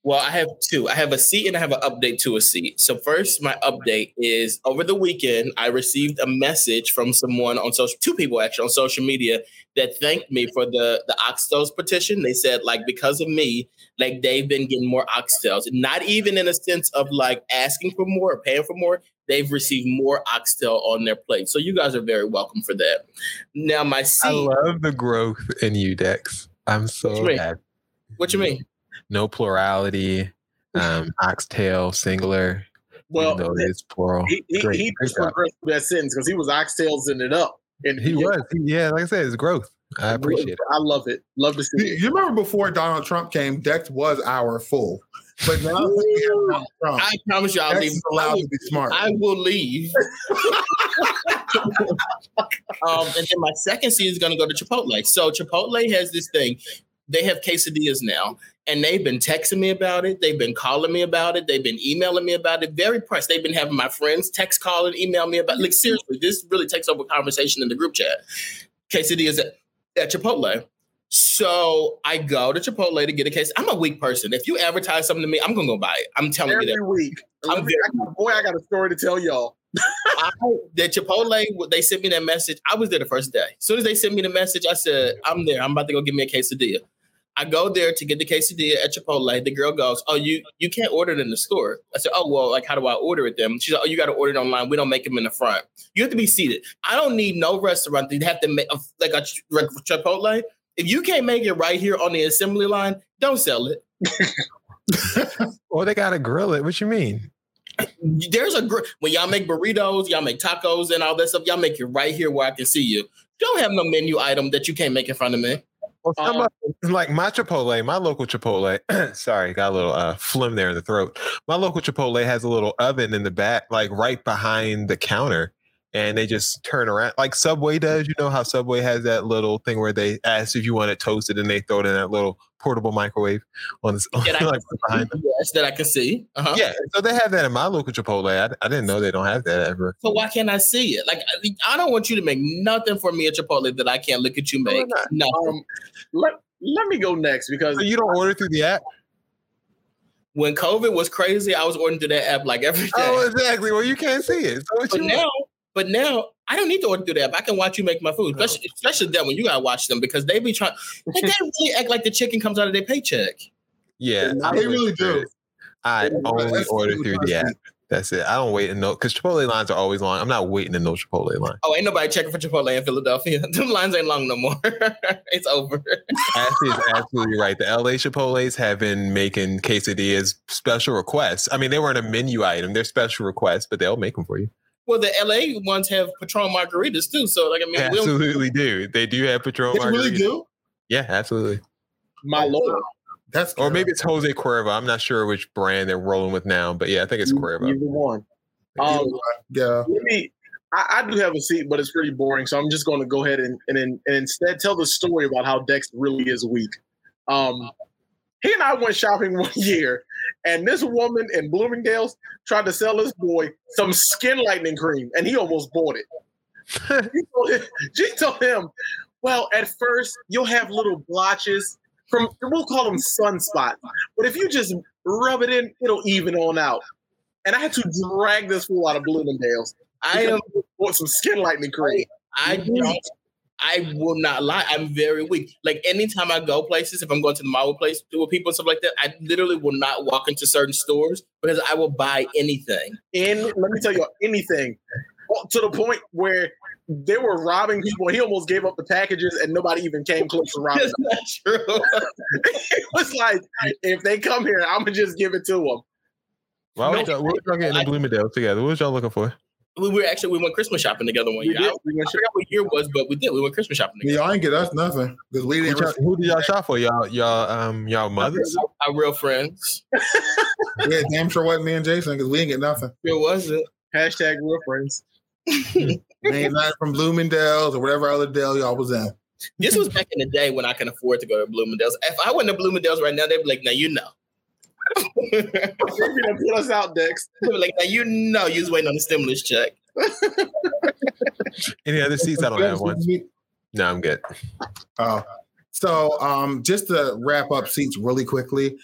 Well, I have two. I have a seat and I have an update to a seat. So first, my update is over the weekend, I received a message from someone on social, two people actually on social media that thanked me for the the oxtails petition. They said like because of me, like they've been getting more oxtails, not even in a sense of like asking for more or paying for more. They've received more oxtail on their plate. So you guys are very welcome for that. Now my I love the growth in you, Dex. I'm What so you happy. what you mean? No plurality, um, oxtail, singular. Well, even it is plural. He, he, Great, he great just job. progressed that sentence because he was oxtails in it up. And He was. Yeah, like I said, it's growth. I appreciate it. I love it. Love to see You, it. you remember before Donald Trump came, Dex was our full. But now that we have Donald Trump, I promise you, I'll Dex leave. is allowed to be smart. I will leave. [laughs] um, and then my second seed is going to go to Chipotle. So Chipotle has this thing. They have quesadillas now, and they've been texting me about it. They've been calling me about it. They've been emailing me about it. Very pressed. They've been having my friends text, call, and email me about. Like seriously, this really takes over conversation in the group chat. Quesadillas at, at Chipotle. So I go to Chipotle to get a case. I'm a weak person. If you advertise something to me, I'm gonna go buy it. I'm telling you that. Every week. I'm me- I got- boy, I got a story to tell y'all. [laughs] I, the Chipotle, they sent me that message. I was there the first day. As soon as they sent me the message, I said, I'm there. I'm about to go get me a quesadilla. I go there to get the quesadilla at Chipotle. The girl goes, Oh, you you can't order it in the store. I said, Oh, well, like, how do I order it then? She said, Oh, you got to order it online. We don't make them in the front. You have to be seated. I don't need no restaurant to have to make like a like Chipotle. If you can't make it right here on the assembly line, don't sell it. [laughs] Well, they gotta grill it. What you mean? There's a gr- when y'all make burritos, y'all make tacos and all that stuff. Y'all make it right here where I can see you. Don't have no menu item that you can't make in front of me. Well, some Um, of- like my Chipotle, my local Chipotle. [clears throat] sorry, got a little uh, phlegm there in the throat. My local Chipotle has a little oven in the back, like right behind the counter, and they just turn around like Subway does. You know how Subway has that little thing where they ask if you want it toasted, and they throw it in that little portable microwave on the [laughs] That I like can behind. them. Yes, that I can see. Uh-huh. Yeah, so they have that in my local Chipotle. I, I didn't know they don't have that ever. So why can't I see it? Like I- I don't want you to make nothing for me at Chipotle that I can't look at you make. No. Um, let, let me go next because So you don't order through the app? When COVID was crazy, I was ordering through that app like every day. Oh, exactly. Well, you can't see it. So what but now, but now I don't need to order through the app. I can watch you make my food, especially, especially them when you gotta watch them because they be trying. Like, they really act like the chicken comes out of their paycheck. Yeah, They really do. I only order through the app. That's it. I don't wait in no because Chipotle lines are always long. I'm not waiting in no Chipotle line. Oh, ain't nobody checking for Chipotle in Philadelphia. [laughs] Them lines ain't long no more. [laughs] it's over. Ashley is absolutely right. The LA Chipotle's have been making quesadillas special requests. I mean, they weren't a menu item; they're special requests, but they'll make them for you. Well, the LA ones have Patron margaritas too. So, like, I mean, They we don't- absolutely do. They do have Patron. They really do? Yeah, absolutely. My lord. That's or maybe it's Jose Cuervo. I'm not sure which brand they're rolling with now, but yeah, I think it's Cuervo. Either one. Um, yeah. Let me. I, I do have a seat, but it's pretty boring, so I'm just going to go ahead and, and and instead tell the story about how Dex really is weak. Um, he and I went shopping [laughs] one year, and this woman in Bloomingdale's tried to sell this boy some skin lightening cream, and he almost bought it. [laughs] she, told him, she told him, "Well, at first you'll have little blotches from we'll call them sunspots, but if you just rub it in, it'll even on out." And I had to drag this fool out of Bloomingdale's. I am want some skin lightening cream. I mm-hmm. don't. I will not lie. I'm very weak. Like anytime I go places, if I'm going to the mall place with people and stuff like that, I literally will not walk into certain stores because I will buy anything. And let me tell you anything oh, to the point where they were robbing people. He almost gave up the packages, and nobody even came close to robbing. That's them. not true. [laughs] it was like, if they come here, I'm gonna just give it to them. Why was y'all, what was y'all getting in Bloomingdale together? What was y'all looking for? We were actually we went Christmas shopping together one year. I, I forgot what year it was, but we did. We went Christmas shopping together. Y'all ain't get us nothing because we Who, didn't. y'all, who did y'all shop for? Y'all, y'all, um, y'all mothers? Our real friends. [laughs] yeah, damn sure wasn't me and Jason because we didn't get nothing. It wasn't. Hashtag real friends. [laughs] We ain't nothing from Bloomingdale's or whatever other Dale y'all was in. This was back in the day when I can afford to go to Bloomingdale's. If I went to Bloomingdale's right now, they'd be like, "Now you know." They're gonna put us out, Dex. Like, "Now you know." You was waiting on the stimulus check. Any other seats? I don't have one. No, I'm good. Oh, so um, just to wrap up seats really quickly.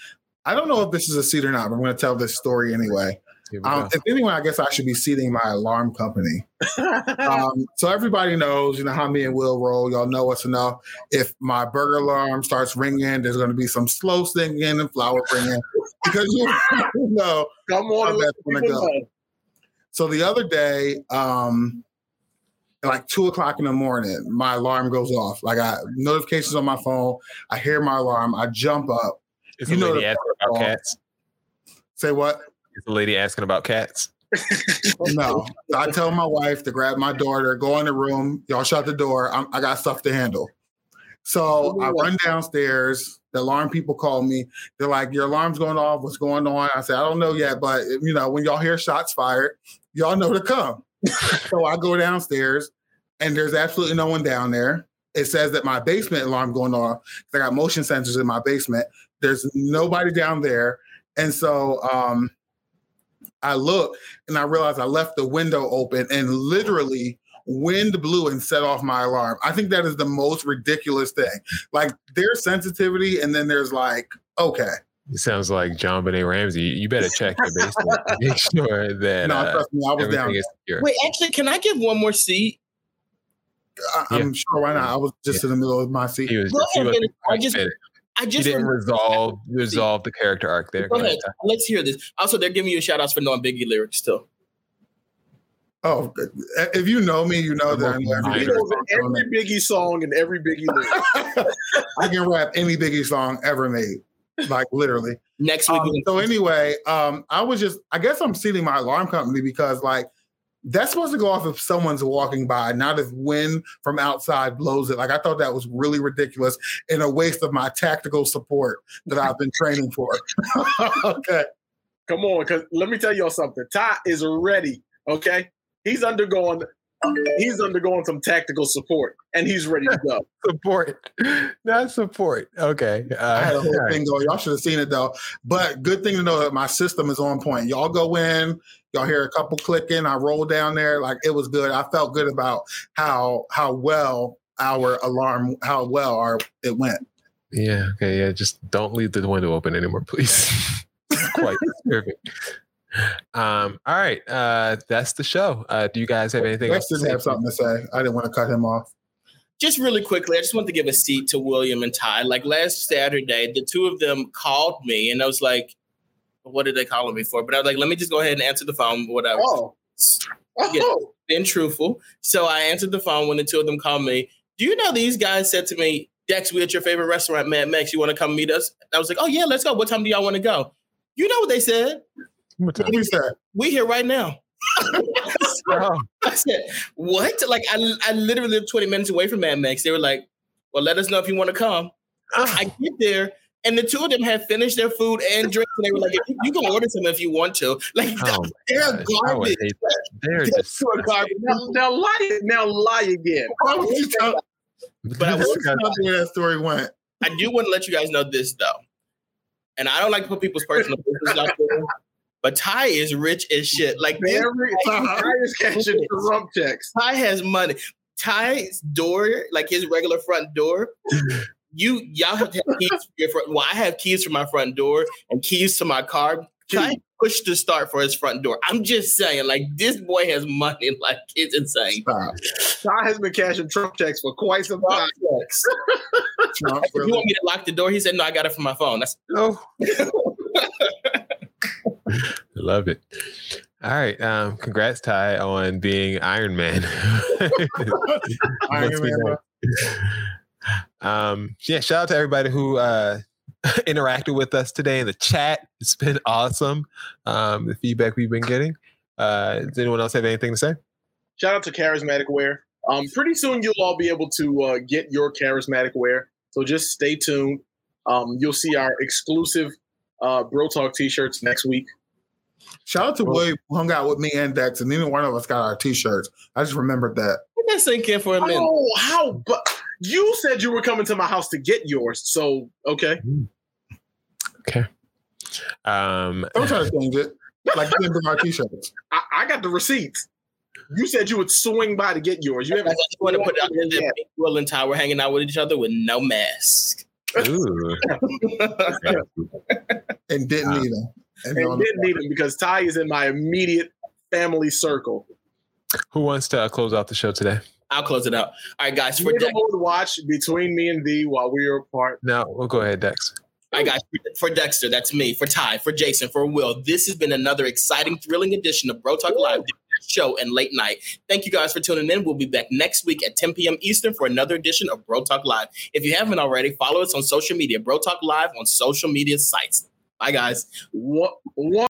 I don't know if this is a seat or not, but I'm going to tell this story anyway. Here we Um, if anyone, I guess I should be seating my alarm company. [laughs] um, so everybody knows, you know, how me and Will roll. Y'all know us enough. If my burger alarm starts ringing, there's going to be some slow singing and flower bringing because you [laughs] know Come on, how and let that's going to go. know. So the other day, um, like two o'clock in the morning, my alarm goes off. Like I notifications on my phone. I hear my alarm. I jump up. Is You the know lady the- asking about cats? Say what? Is the lady asking about cats? No. I tell my wife to grab my daughter, go in the room. Y'all shut the door. I'm, I got stuff to handle. So I run downstairs. The alarm people call me. They're like, "Your alarm's going off. What's going on?" I said, "I don't know yet, but you know, when y'all hear shots fired, y'all know to come." [laughs] so I go downstairs, and there's absolutely no one down there. It says that my basement alarm going off. I got motion sensors in my basement. There's nobody down there, and so um, I look and I realized I left the window open and literally wind blew and set off my alarm. I think that is the most ridiculous thing. Like there's sensitivity and then there's like, okay. It sounds like JonBenét Ramsey. You better check your basement. to Make [laughs] sure that No, uh, trust me, I was down. is secure. Wait, actually, can I give one more seat? I, I'm sure why not. I was just in the middle of my seat. He was. Go He ahead, was Dennis. I just, I he just didn't remember- resolve resolve the character arc there. Go Go ahead. ahead. Let's hear this. Also, they're giving you shout outs for knowing Biggie lyrics too. Oh, if you know me, you know that I know every Biggie knows song. every Biggie song and every Biggie lyric. [laughs] I can rap any Biggie song ever made, like literally. Next week, Um, so anyway, um, I was just, I guess I'm seating my alarm company because like that's supposed to go off if someone's walking by, not if wind from outside blows it. Like I thought that was really ridiculous and a waste of my tactical support that I've been training for. [laughs] okay. Come on, because let me tell y'all something. Ty is ready. Okay, he's undergoing. He's undergoing some tactical support, and he's ready to go. [laughs] support, not support. Okay. Uh, I had a whole right. thing going. Y'all should have seen it though. But good thing to know that my system is on point. Y'all go in, y'all hear a couple clicking. I roll down there, like it was good. I felt good about how how well our alarm, how well our it went. Yeah. Okay. Yeah. Just don't leave the window open anymore, please. [laughs] quite perfect. Um, all right, uh, that's the show. Uh, do you guys have anything Rex else? to didn't say? have something to say. I didn't want to cut him off. just really quickly, I just want to give a seat to William and Ty. Like last Saturday, the two of them called me, and I was like, "What did they call me for?" But I was like, "Let me just go ahead and answer the phone, whatever." Oh, [laughs] Yeah, being truthful. So I answered the phone when the two of them called me. Do you know these guys said to me, "Dex, we at your favorite restaurant, Mad Max. You want to come meet us?" I was like, "Oh yeah, let's go. What time do y'all want to go?" You know what they said? What we said? We here right now. [laughs] I said, what? Like, I, I literally live 20 minutes away from Mad Max. They were like, well, let us know if you want to come. Ah. I get there, and the two of them had finished their food and drinks, and they were like, you can order some if you want to. Like, Oh [laughs] they're gosh, I garbage. hate. They're They're just pure garbage. now, now lie, now lie again. Why would you tell? But I This will is not the way that story went. I do want to let you guys know this though, and I don't like to put people's personal business out there. But Ty is rich as shit. Like this- Every Ty is catching Trump checks. Ty has money. Ty's door, like his regular front door, you y'all have to have keys for your front. Well, I have keys for my front door and keys to my car. Ty pushed to start for his front door. I'm just saying, like this boy has money, [laughs] like it's insane. Ty has been cashing Trump checks for quite some time. [laughs] Trump, If you want me to lock the door? He said, "No, I got it from my phone." That's no. [laughs] Love it. All right. Um, congrats, Ty, on being Iron Man. Iron Man, nice. Um, yeah, shout out to everybody who uh [laughs] interacted with us today in the chat. It's been awesome. Um, the feedback we've been getting. Uh, does anyone else have anything to say? Shout out to Charismatic Wear. Um, pretty soon you'll all be able to uh, get your Charismatic Wear. So just stay tuned. Um, you'll see our exclusive uh, Bro Talk t-shirts next week. Shout out to William who hung out with me and Dex, and neither one of us got our t-shirts. I just remembered that. Let that sink in for a minute. Oh, how? But you said you were coming to my house to get yours. So okay. Okay. Um, Don't try to change it. Like you didn't bring our t-shirts. [laughs] I, I got the receipts. You said you would swing by to get yours. You I haven't. just want to put it out there that me, Will and Ty were hanging out with each other with no mask. ooh. [laughs] [laughs] And didn't need them. And, and on- didn't need him because Ty is in my immediate family circle. Who wants to uh, close out the show today? I'll close it out. All right, guys. For We're Dex, going watch between me and D while we are apart. No, we'll go ahead, Dex. all right, guys. For Dexter, that's me. For Ty, for Jason, for Will, this has been another exciting, thrilling edition of Bro Talk Live show and late night. Thank you guys for tuning in. We'll be back next week at 10 p.m. Eastern for another edition of Bro Talk Live. If you haven't already, follow us on social media. Bro Talk Live on social media sites. Bye, guys. What? What?